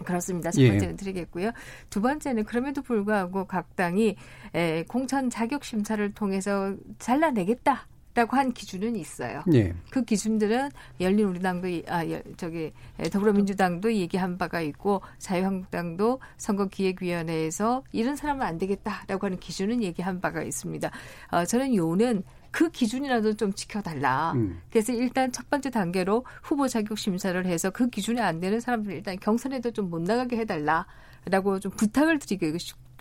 D: 그렇습니다. 첫 번째는 예. 드리겠고요. 두 번째는 그럼에도 불구하고 각 당이 에, 공천 자격 심사를 통해서 잘라내겠다. 라고 한 기준은 있어요. 예. 그 기준들은 열린 우리당도 아 저기 더불어민주당도 얘기한 바가 있고 자유한국당도 선거기획위원회에서 이런 사람은 안 되겠다라고 하는 기준은 얘기한 바가 있습니다. 어, 저는 요는 그 기준이라도 좀 지켜달라. 음. 그래서 일단 첫 번째 단계로 후보 자격 심사를 해서 그 기준에 안 되는 사람들 일단 경선에도 좀 못 나가게 해달라 라고 좀 부탁을 드리고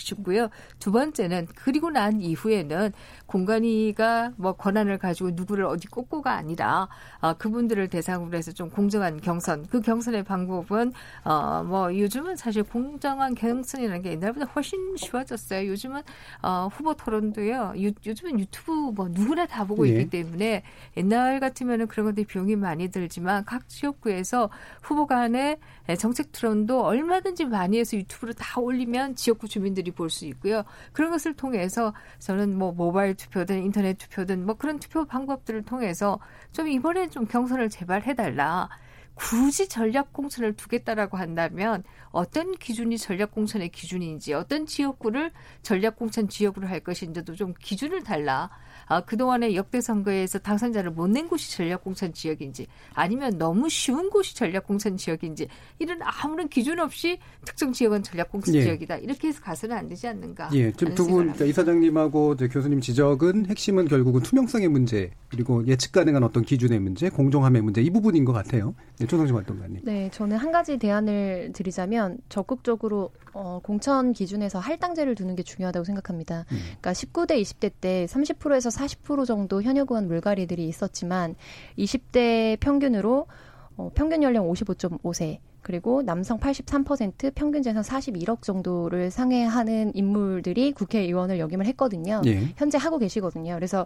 D: 싶고 싶고요. 두 번째는 그리고 난 이후에는 공간위가 뭐 권한을 가지고 누구를 어디 꼽고가 아니라 어, 그분들을 대상으로 해서 좀 공정한 경선. 그 경선의 방법은 어, 뭐 요즘은 사실 공정한 경선이라는 게 옛날보다 훨씬 쉬워졌어요. 요즘은 어, 후보 토론도요. 유, 요즘은 유튜브 뭐 누구나 다 보고 예. 있기 때문에 옛날 같으면은 그런 것들이 비용이 많이 들지만 각 지역구에서 후보 간의 정책 토론도 얼마든지 많이 해서 유튜브로 다 올리면 지역구 주민들이 사람들이 볼 수 있고요. 그런 것을 통해서 저는 뭐 모바일 투표든 인터넷 투표든 뭐 그런 투표 방법들을 통해서 좀 이번에 좀 경선을 제발 해달라. 굳이 전략 공천을 두겠다라고 한다면 어떤 기준이 전략 공천의 기준인지 어떤 지역구를 전략 공천 지역으로 할 것인지도 좀 기준을 달라. 아, 그동안의 역대 선거에서 당선자를 못 낸 곳이 전략공천 지역인지 아니면 너무 쉬운 곳이 전략공천 지역인지 이런 아무런 기준 없이 특정 지역은 전략공천 예. 지역이다. 이렇게 해서 가서는 안 되지 않는가.
B: 예. 지금 두분 이사장님하고 교수님 지적은 핵심은 결국은 투명성의 문제 그리고 예측 가능한 어떤 기준의 문제, 공정함의 문제 이 부분인 것 같아요. 네, 조성심 활동가님.
E: 네, 저는 한 가지 대안을 드리자면 적극적으로 어, 공천 기준에서 할당제를 두는 게 중요하다고 생각합니다. 음. 그러니까 19대, 20대 때 30%에서 40% 정도 현역 의원 물갈이들이 있었지만 20대 평균으로 어, 평균 연령 55.5세 그리고 남성 83% 평균 재산 41억 정도를 상회하는 인물들이 국회의원을 역임을 했거든요. 예. 현재 하고 계시거든요. 그래서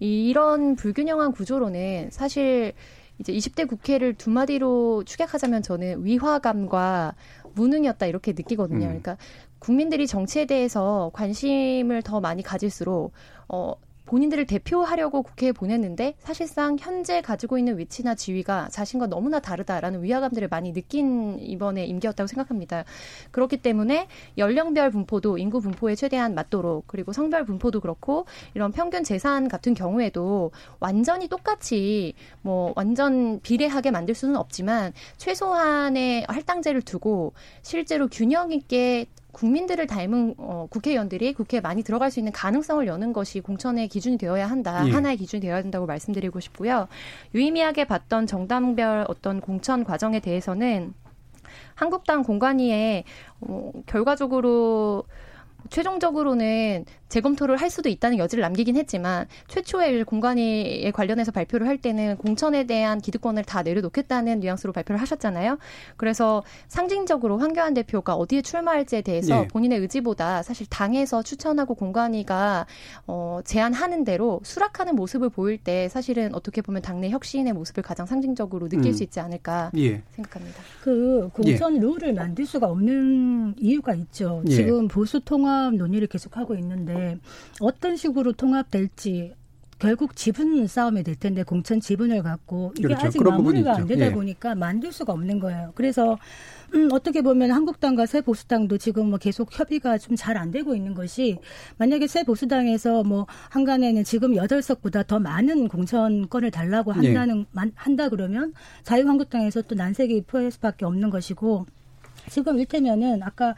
E: 이런 불균형한 구조로는 사실 이제 20대 국회를 두 마디로 축약하자면 저는 위화감과 무능이었다 이렇게 느끼거든요. 음. 그러니까 국민들이 정치에 대해서 관심을 더 많이 가질수록 어 본인들을 대표하려고 국회에 보냈는데 사실상 현재 가지고 있는 위치나 지위가 자신과 너무나 다르다라는 위화감들을 많이 느낀 이번에 임기였다고 생각합니다. 그렇기 때문에 연령별 분포도 인구 분포에 최대한 맞도록 그리고 성별 분포도 그렇고 이런 평균 재산 같은 경우에도 완전히 똑같이 뭐 완전 비례하게 만들 수는 없지만 최소한의 할당제를 두고 실제로 균형 있게 국민들을 닮은 어, 국회의원들이 국회에 많이 들어갈 수 있는 가능성을 여는 것이 공천의 기준이 되어야 한다. 예. 하나의 기준이 되어야 한다고 말씀드리고 싶고요. 유의미하게 봤던 정당별 어떤 공천 과정에 대해서는 한국당 공관위에 어, 결과적으로 최종적으로는 재검토를 할 수도 있다는 여지를 남기긴 했지만 최초에 공관위에 관련해서 발표를 할 때는 공천에 대한 기득권을 다 내려놓겠다는 뉘앙스로 발표를 하셨잖아요. 그래서 상징적으로 황교안 대표가 어디에 출마할지에 대해서 네. 본인의 의지보다 사실 당에서 추천하고 공관위가 어, 제안하는 대로 수락하는 모습을 보일 때 사실은 어떻게 보면 당내 혁신의 모습을 가장 상징적으로 느낄 음. 수 있지 않을까 예. 생각합니다.
F: 그 공천 예. 룰을 만들 수가 없는 이유가 있죠. 예. 지금 보수 통합 논의를 계속하고 있는데 어떤 식으로 통합될지 결국 지분 싸움이 될 텐데 공천 지분을 갖고 이게 그렇죠. 아직 마무리가 안 되다 예. 보니까 만들 수가 없는 거예요. 그래서 음, 어떻게 보면 한국당과 새 보수당도 지금 뭐 계속 협의가 좀 잘 안 되고 있는 것이 만약에 새 보수당에서 뭐 한간에는 지금 여덟 석보다 더 많은 공천권을 달라고 예. 한다는 예. 한다 그러면 자유한국당에서 또 난색이 포할 수밖에 없는 것이고 지금 일테면은 아까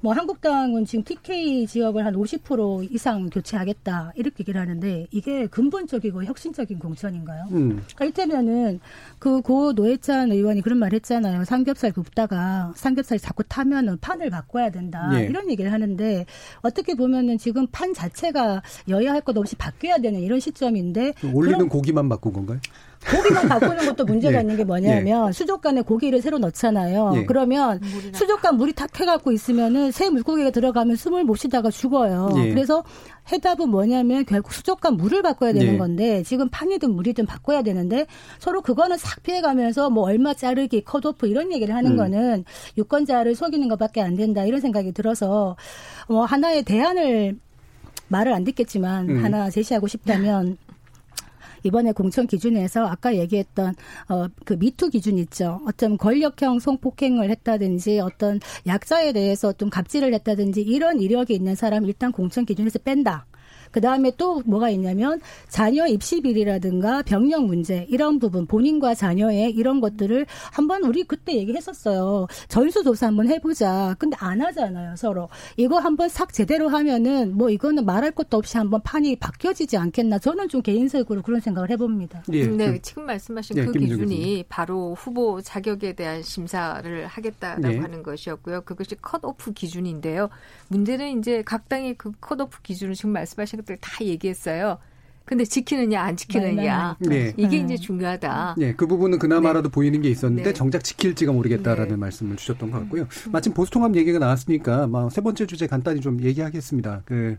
F: 뭐 한국당은 지금 TK 지역을 한 50% 이상 교체하겠다 이렇게 얘기를 하는데 이게 근본적이고 혁신적인 공천인가요? 음. 그러니까 이때면은 그 고 노회찬 의원이 그런 말 했잖아요. 삼겹살 굽다가 삼겹살이 자꾸 타면은 판을 바꿔야 된다 예. 이런 얘기를 하는데 어떻게 보면은 지금 판 자체가 여야 할 것 없이 바뀌어야 되는 이런 시점인데
B: 올리는 고기만 바꾼 건가요?
F: 고기만 바꾸는 것도 문제가 예. 있는 게 뭐냐면 예. 수족관에 고기를 새로 넣잖아요. 예. 그러면 수족관 물이 탁 해갖고 있으면은 새 물고기가 들어가면 숨을 못 쉬다가 죽어요. 예. 그래서 해답은 뭐냐면 결국 수족관 물을 바꿔야 되는 네. 건데 지금 판이든 물이든 바꿔야 되는데 서로 그거는 싹 피해가면서 뭐 얼마 자르기 컷오프 이런 얘기를 하는 음. 거는 유권자를 속이는 것밖에 안 된다 이런 생각이 들어서 뭐 하나의 대안을 말을 안 듣겠지만 음. 하나 제시하고 싶다면 이번에 공천 기준에서 아까 얘기했던 어, 그 미투 기준 있죠. 어떤 권력형 성폭행을 했다든지 어떤 약자에 대해서 좀 갑질을 했다든지 이런 이력이 있는 사람 일단 공천 기준에서 뺀다. 그 다음에 또 뭐가 있냐면 자녀 입시 비리라든가 병력 문제 이런 부분 본인과 자녀의 이런 것들을 한번 우리 그때 얘기했었어요. 전수조사 한번 해보자. 근데 안 하잖아요 서로. 이거 한번 싹 제대로 하면은 뭐 이거는 말할 것도 없이 한번 판이 바뀌어지지 않겠나. 저는 좀 개인적으로 그런 생각을 해봅니다.
D: 예. 네, 지금 말씀하신 예, 그 기준이 교수님. 바로 후보 자격에 대한 심사를 하겠다라고 예. 하는 것이었고요. 그것이 컷오프 기준인데요. 문제는 이제 각 당의 그 컷오프 기준을 지금 말씀하신 것들 다 얘기했어요. 근데 지키느냐 안 지키느냐 네. 이게 이제 중요하다.
B: 네, 그 부분은 그나마라도 네. 보이는 게 있었는데 네. 정작 지킬지가 모르겠다라는 네. 말씀을 주셨던 것 같고요. 음. 마침 보수통합 얘기가 나왔으니까 세 번째 주제 간단히 좀 얘기하겠습니다. 그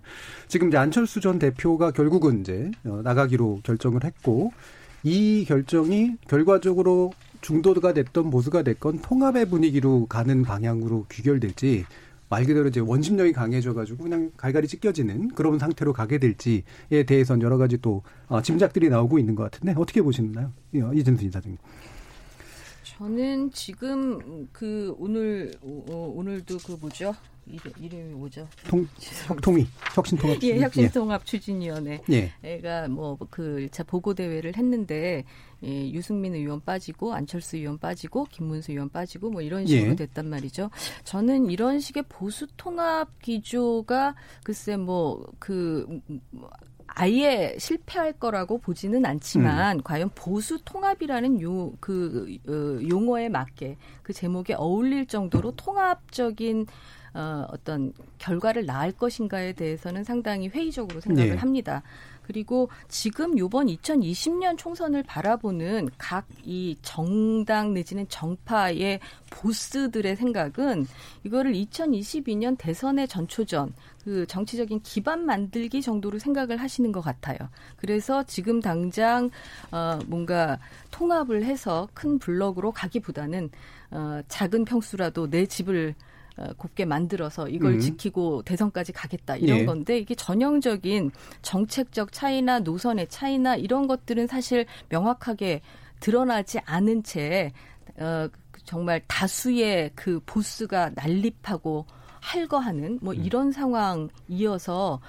B: 지금 이제 안철수 전 대표가 결국은 이제 어, 나가기로 결정을 했고 이 결정이 결과적으로 중도가 됐던 보수가 됐건 통합의 분위기로 가는 방향으로 귀결될지 말 그대로 이제 원심력이 강해져가지고 그냥 갈갈이 찢겨지는 그런 상태로 가게 될지에 대해서는 여러 가지 또 어, 짐작들이 나오고 있는 것 같은데 어떻게 보시나요? 이진수 이사장님.
C: 저는 지금 그 오늘 어, 오늘도 그 뭐죠? 이름, 이 뭐죠?
B: 통, 혁통위, 혁신통합.
C: 예, 혁신통합 예. 추진위원회. 예. 애가 뭐그 1차 보고 대회를 했는데 예, 유승민 의원 빠지고 안철수 의원 빠지고 김문수 의원 빠지고 뭐 이런 식으로 예. 됐단 말이죠. 저는 이런 식의 보수 통합 기조가 글쎄 뭐그 아예 실패할 거라고 보지는 않지만 음. 과연 보수 통합이라는 요그 어, 용어에 맞게 그 제목에 어울릴 정도로 통합적인 어, 어떤 결과를 낳을 것인가에 대해서는 상당히 회의적으로 생각을 네. 합니다. 그리고 지금 요번 2020년 총선을 바라보는 각 이 정당 내지는 정파의 보스들의 생각은 이거를 2022년 대선의 전초전 그 정치적인 기반 만들기 정도로 생각을 하시는 것 같아요. 그래서 지금 당장 어 뭔가 통합을 해서 큰 블럭으로 가기보다는 어 작은 평수라도 내 집을 어, 곱게 만들어서 이걸 음. 지키고 대선까지 가겠다 이런 예. 건데 이게 전형적인 정책적 차이나 노선의 차이나 이런 것들은 사실 명확하게 드러나지 않은 채 어, 정말 다수의 그 보스가 난립하고 할거하는 뭐 음. 이런 상황 이어서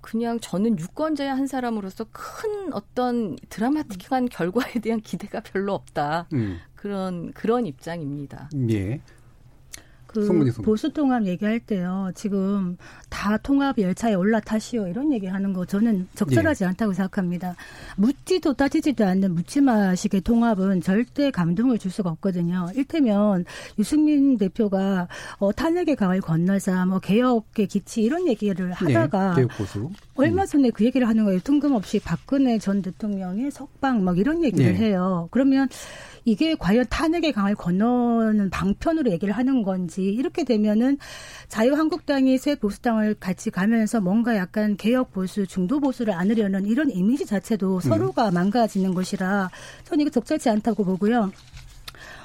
C: 그냥 저는 유권자의 한 사람으로서 큰 어떤 드라마틱한 결과에 대한 기대가 별로 없다. 음. 그런 그런 입장입니다.
B: 예.
F: 그 성문이, 성문. 보수 통합 얘기할 때요. 지금 다 통합 열차에 올라타시오 이런 얘기하는 거 저는 적절하지 예. 않다고 생각합니다. 묻지도 따지지도 않는 묻지마식의 통합은 절대 감동을 줄 수가 없거든요. 일테면 유승민 대표가 어, 탄핵의 강을 건너자 뭐 개혁의 기치 이런 얘기를 네, 하다가
B: 보수.
F: 얼마 전에 그 얘기를 하는 거예요. 뜬금없이 박근혜 전 대통령의 석방 막 이런 얘기를 네. 해요. 그러면 이게 과연 탄핵의 강을 건너는 방편으로 얘기를 하는 건지 이렇게 되면은 자유한국당이 새 보수당을 같이 가면서 뭔가 약간 개혁 보수, 중도 보수를 안으려는 이런 이미지 자체도 음. 서로가 망가지는 것이라 저는 이거 적절치 않다고 보고요.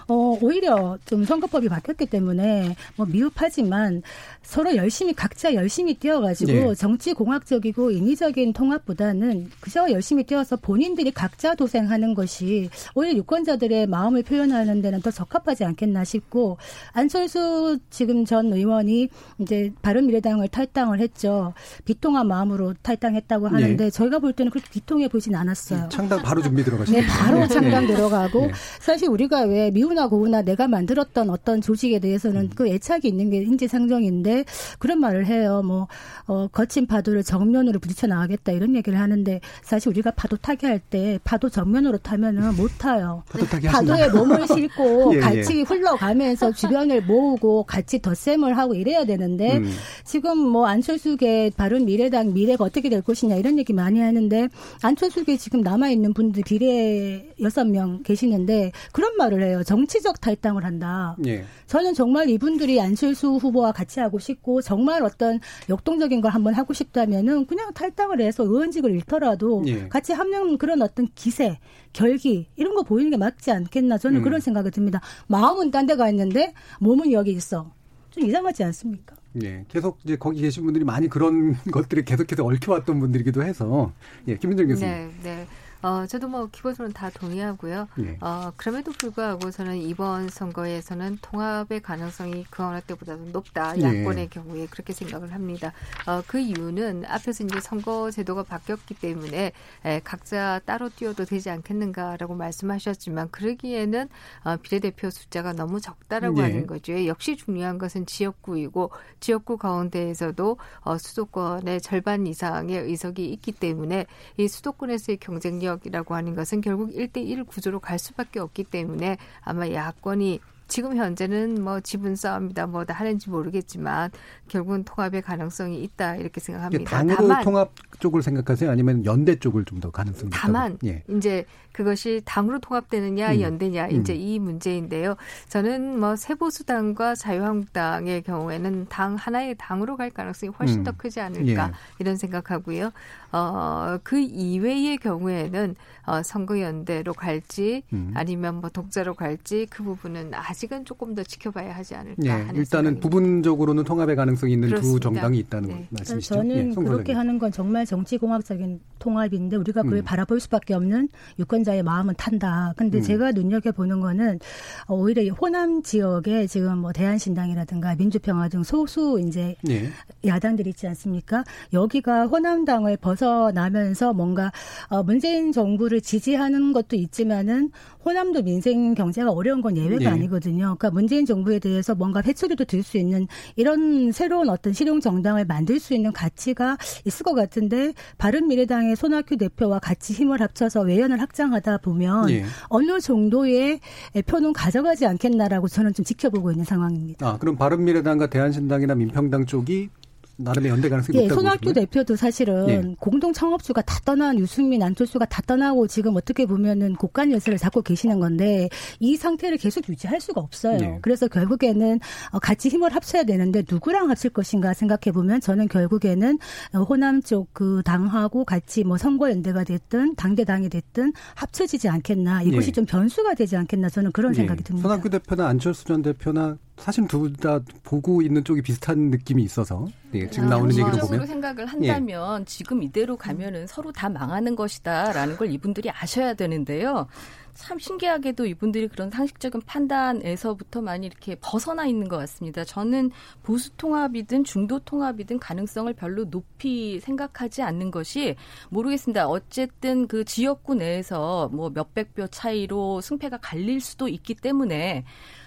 F: 어, 오히려 좀 선거법이 바뀌었기 때문에 뭐 미흡하지만 서로 열심히 각자 열심히 뛰어가지고 네. 정치 공학적이고 인위적인 통합보다는 그저 열심히 뛰어서 본인들이 각자 도생하는 것이 오히려 유권자들의 마음을 표현하는 데는 더 적합하지 않겠나 싶고 안철수 지금 전 의원이 이제 바른미래당을 탈당을 했죠. 비통한 마음으로 탈당했다고 하는데 네. 저희가 볼 때는 그렇게 비통해 보진 않았어요.
B: 창당 바로 준비 들어가시죠.
F: 네, 바로 네. 창당 들어가고 네. 사실 우리가 왜 미 우나 고우나 내가 만들었던 어떤 조직에 대해서는 음. 그 애착이 있는 게 인지상정인데 그런 말을 해요. 뭐 어, 거친 파도를 정면으로 부딪혀 나가겠다 이런 얘기를 하는데 사실 우리가 파도 타기 할 때 파도 정면으로 타면은 못 타요.
B: 파도 타기
F: 파도 에 몸을 싣고 예, 같이 예. 흘러가면서 주변을 모으고 같이 덧셈을 하고 이래야 되는데 음. 지금 뭐 안철수계 바른 미래당 미래가 어떻게 될 것이냐 이런 얘기 많이 하는데 안철수계 지금 남아 있는 분들 비례 여섯 명 계시는데 그런 말을 해요. 정 치적 탈당을 한다. 예. 저는 정말 이분들이 안철수 후보와 같이 하고 싶고 정말 어떤 역동적인 걸 한번 하고 싶다면은 그냥 탈당을 해서 의원직을 잃더라도 예. 같이 합류 그런 어떤 기세, 결기 이런 거 보이는 게 맞지 않겠나 저는 음. 그런 생각이 듭니다. 마음은 딴 데가 있는데 몸은 여기 있어. 좀 이상하지 않습니까?
B: 예, 계속 이제 거기 계신 분들이 많이 그런 것들이 계속해서 얽혀왔던 분들이기도 해서 예, 김민정 교수님.
D: 네, 네. 어, 저도 뭐 기본적으로 다 동의하고요. 네. 어, 그럼에도 불구하고 저는 이번 선거에서는 통합의 가능성이 그 어느 때보다도 높다. 네. 야권의 경우에 그렇게 생각을 합니다. 어, 그 이유는 앞에서 이제 선거 제도가 바뀌었기 때문에 에, 각자 따로 뛰어도 되지 않겠는가라고 말씀하셨지만 그러기에는 어, 비례대표 숫자가 너무 적다라고 네. 하는 거죠. 역시 중요한 것은 지역구이고 지역구 가운데에서도 어, 수도권의 절반 이상의 의석이 있기 때문에 이 수도권에서의 경쟁력 권력이라고 하는 것은 결국 1대1 구조로 갈 수밖에 없기 때문에 아마 야권이 지금 현재는 뭐 지분 싸움이다 뭐다 하는지 모르겠지만 결국은 통합의 가능성이 있다 이렇게 생각합니다.
B: 당으로 다만, 통합 쪽을 생각하세요? 아니면 연대 쪽을 좀 더 가능성이
D: 있다? 다만 예. 이제 그것이 당으로 통합되느냐 음. 연대냐 음. 이제 이 문제인데요. 저는 뭐 세보수당과 자유한국당의 경우에는 당 하나의 당으로 갈 가능성이 훨씬 음. 더 크지 않을까 예. 이런 생각하고요. 어, 그 이외의 경우에는 어, 선거연대로 갈지 음. 아니면 뭐 독자로 갈지 그 부분은 아직 아직은 조금 더 지켜봐야 하지 않을까
B: 예,
D: 하는
B: 일단은
D: 생각입니다.
B: 부분적으로는 통합의 가능성이 있는
D: 그렇습니다.
B: 두 정당이 있다는
D: 네.
B: 말씀이시죠.
F: 저는
B: 예, 송
F: 그렇게. 하는 건 정말 정치공학적인 통합인데 우리가 그걸
B: 음.
F: 바라볼 수밖에 없는 유권자의 마음은 탄다. 근데
B: 음.
F: 제가 눈여겨 보는 거는 어, 오히려 이 호남 지역에 지금 뭐 대한신당이라든가 민주평화 등 소수 이제
B: 예.
F: 야당들이 있지 않습니까? 여기가 호남당을 벗어나면서 뭔가 어, 문재인 정부를 지지하는 것도 있지만은 호남도 민생 경제가 어려운 건 예외가
B: 예.
F: 아니거든요. 그러니까 문재인 정부에 대해서 뭔가 회초리도 들 수 있는 이런 새로운 어떤 실용 정당을 만들 수 있는 가치가 있을 것 같은데 바른 미래당의 손학규 대표와 같이 힘을 합쳐서 외연을 확장하다 보면
B: 예.
F: 어느 정도의 표는 가져가지 않겠나라고 저는 좀 지켜보고 있는 상황입니다.
B: 아, 그럼 바른 미래당과 대한신당이나 민평당 쪽이 나름의 연대 가능성이
F: 예,
B: 높다고
F: 손학규
B: 보시나요?
F: 대표도 사실은
B: 예.
F: 공동 창업주가 다 떠난 유승민, 안철수가 다 떠나고 지금 어떻게 보면은 곡간 열쇠를 잡고 계시는 건데 이 상태를 계속 유지할 수가 없어요.
B: 예.
F: 그래서 결국에는 어, 같이 힘을 합쳐야 되는데 누구랑 합칠 것인가 생각해 보면 저는 결국에는 어, 호남 쪽 그 당하고 같이 뭐 선거 연대가 됐든 당대 당이 됐든 합쳐지지 않겠나 이것이
B: 예.
F: 좀 변수가 되지 않겠나 저는 그런
B: 예.
F: 생각이 듭니다.
B: 손학규 대표나 안철수 전 대표나 사실 둘 다 보고 있는 쪽이 비슷한 느낌이 있어서 예, 지금 나오는 얘기로
C: 적으로
B: 보면 예.
C: 생각을 한다면 지금 이대로 가면은 서로 다 망하는 것이다라는 걸 이분들이 아셔야 되는데요. 참 신기하게도 이분들이 그런 상식적인 판단에서부터 많이 이렇게 벗어나 있는 것 같습니다. 저는 보수 통합이든 중도 통합이든 가능성을 별로 높이 생각하지 않는 것이 모르겠습니다. 어쨌든 그 지역구 내에서 뭐 몇백 표 차이로 승패가 갈릴 수도 있기 때문에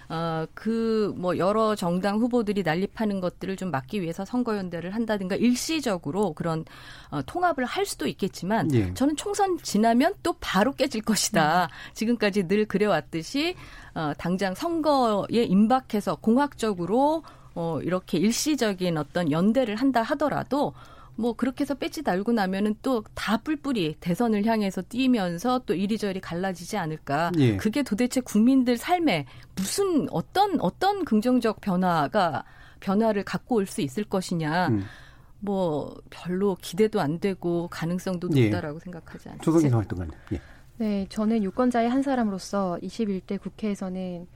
C: 어, 그, 뭐, 여러 정당 후보들이 난립하는 것들을 좀 막기 위해서 선거연대를 한다든가 일시적으로 그런 어, 통합을 할 수도 있겠지만
B: 예.
C: 저는 총선 지나면 또 바로 깨질 것이다. 지금까지 늘 그래왔듯이 어, 당장 선거에 임박해서 공학적으로 어, 이렇게 일시적인 어떤 연대를 한다 하더라도 뭐 그렇게 해서 배지 달고 나면은 또 다 뿔뿔이 대선을 향해서 뛰면서 또 이리저리 갈라지지 않을까.
B: 예.
C: 그게 도대체 국민들 삶에 무슨 어떤 어떤 긍정적 변화가 변화를 갖고 올 수 있을 것이냐.
B: 음.
C: 뭐 별로 기대도 안 되고 가능성도
B: 예.
C: 높다라고 생각하지 않습니다.
B: 조성인 활동가님. 예.
E: 네, 저는 유권자의 한 사람으로서 21대 국회에서는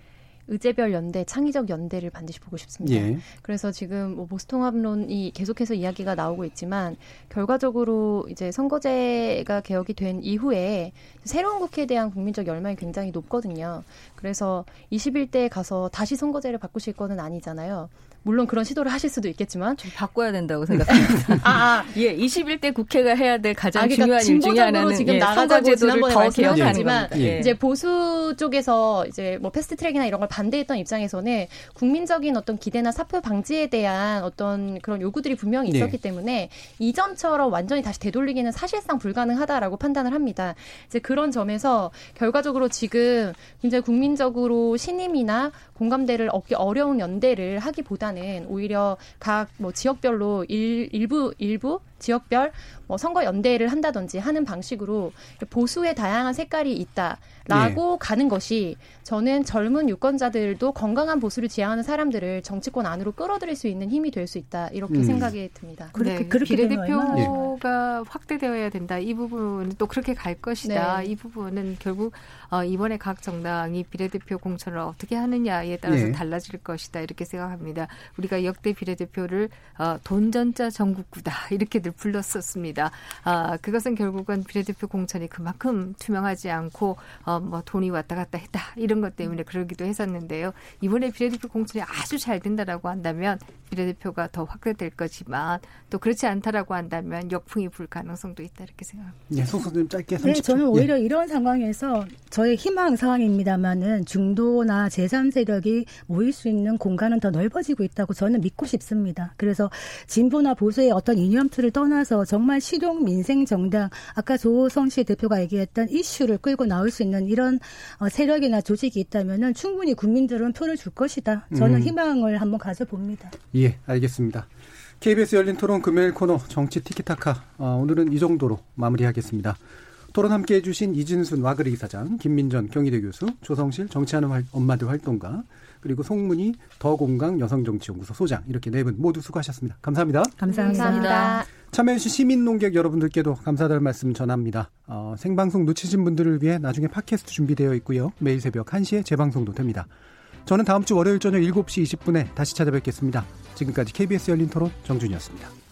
E: 의제별 연대, 창의적 연대를 반드시 보고 싶습니다.
B: 예.
E: 그래서 지금 뭐 보수통합론이 계속해서 이야기가 나오고 있지만 결과적으로 이제 선거제가 개혁이 된 이후에 새로운 국회에 대한 국민적 열망이 굉장히 높거든요. 그래서 21대에 가서 다시 선거제를 바꾸실 거는 아니잖아요. 물론 그런 시도를 하실 수도 있겠지만
C: 좀 바꿔야 된다고 생각합니다.
E: 아, 아.
C: 예, 21대 국회가 해야 될 가장
E: 아, 그러니까
C: 중요한 일 중에 하나는
E: 지금
C: 예,
E: 나가자고
C: 선거제도를
E: 지난번에
C: 더
E: 말씀하셨지만.
B: 예.
E: 이제 보수 쪽에서 이제 뭐 패스트트랙이나 이런 걸 반대했던 입장에서는 국민적인 어떤 기대나 사표 방지에 대한 어떤 그런 요구들이 분명히
B: 네.
E: 있었기 때문에 이전처럼 완전히 다시 되돌리기는 사실상 불가능하다라고 판단을 합니다. 이제 그런 점에서 결과적으로 지금 굉장히 국민적으로 신임이나 공감대를 얻기 어려운 연대를 하기보다는 오히려 각 뭐 지역별로 일, 일부 일부 지역별 뭐 선거 연대를 한다든지 하는 방식으로 보수의 다양한 색깔이 있다라고 가는 것이 저는 젊은 유권자들도 건강한 보수를 지향하는 사람들을 정치권 안으로 끌어들일 수 있는 힘이 될 수 있다 이렇게
B: 음.
E: 생각이 듭니다.
F: 그렇게
D: 네,
F: 그렇게
D: 비례대표가 확대되어야 된다. 이 부분은 또 그렇게 갈 것이다.
E: 네.
D: 이 부분은 결국 어, 이번에 각 정당이 비례대표 공천을 어떻게 하느냐에 따라서
B: 예.
D: 달라질 것이다. 이렇게 생각합니다. 우리가 역대 비례대표를 어, 돈전자 전국구다 이렇게들 불렀었습니다. 아, 그것은 결국은 비례대표 공천이 그만큼 투명하지 않고 어, 뭐 돈이 왔다 갔다 했다 이런 것 때문에 그러기도 했었는데요. 이번에 비례대표 공천이 아주 잘 된다라고 한다면 비례대표가 더 확대될 거지만 또 그렇지 않다라고 한다면 역풍이 불 가능성도 있다 이렇게 생각합니다.
B: 예, 송 선생님 짧게 30초.
F: 네, 저는
B: 예.
F: 오히려 이런 상황에서 저의 희망 사항입니다만은 중도나 제3세력이 모일 수 있는 공간은 더 넓어지고 있다고 저는 믿고 싶습니다. 그래서 진보나 보수의 어떤 이념틀을 떠 나서 정말 실용 민생 정당, 아까 조성시 대표가 얘기했던 이슈를 끌고 나올 수 있는 이런 어, 세력이나 조직이 있다면은 충분히 국민들은 표를 줄 것이다. 저는
B: 음.
F: 희망을 한번 가져봅니다.
B: 예, 알겠습니다. KBS 열린 토론 금요일 코너 정치 티키타카. 어, 오늘은 이 정도로 마무리하겠습니다. 토론 함께 해 주신 이진순 와그리 이사장, 김민전 경희대 교수, 조성실 정치하는 활, 엄마들 활동가, 그리고 송문희 더공강 여성정치연구소 소장 이렇게 네 분 모두 수고하셨습니다. 감사합니다.
F: 감사합니다.
E: 감사합니다.
B: 참여해주신 시민 농객 여러분들께도 감사드릴 말씀 전합니다. 어, 생방송 놓치신 분들을 위해 나중에 팟캐스트 준비되어 있고요. 매일 새벽 1시에 재방송도 됩니다. 저는 다음 주 월요일 저녁 7시 20분에 다시 찾아뵙겠습니다. 지금까지 KBS 열린 토론 정준이었습니다.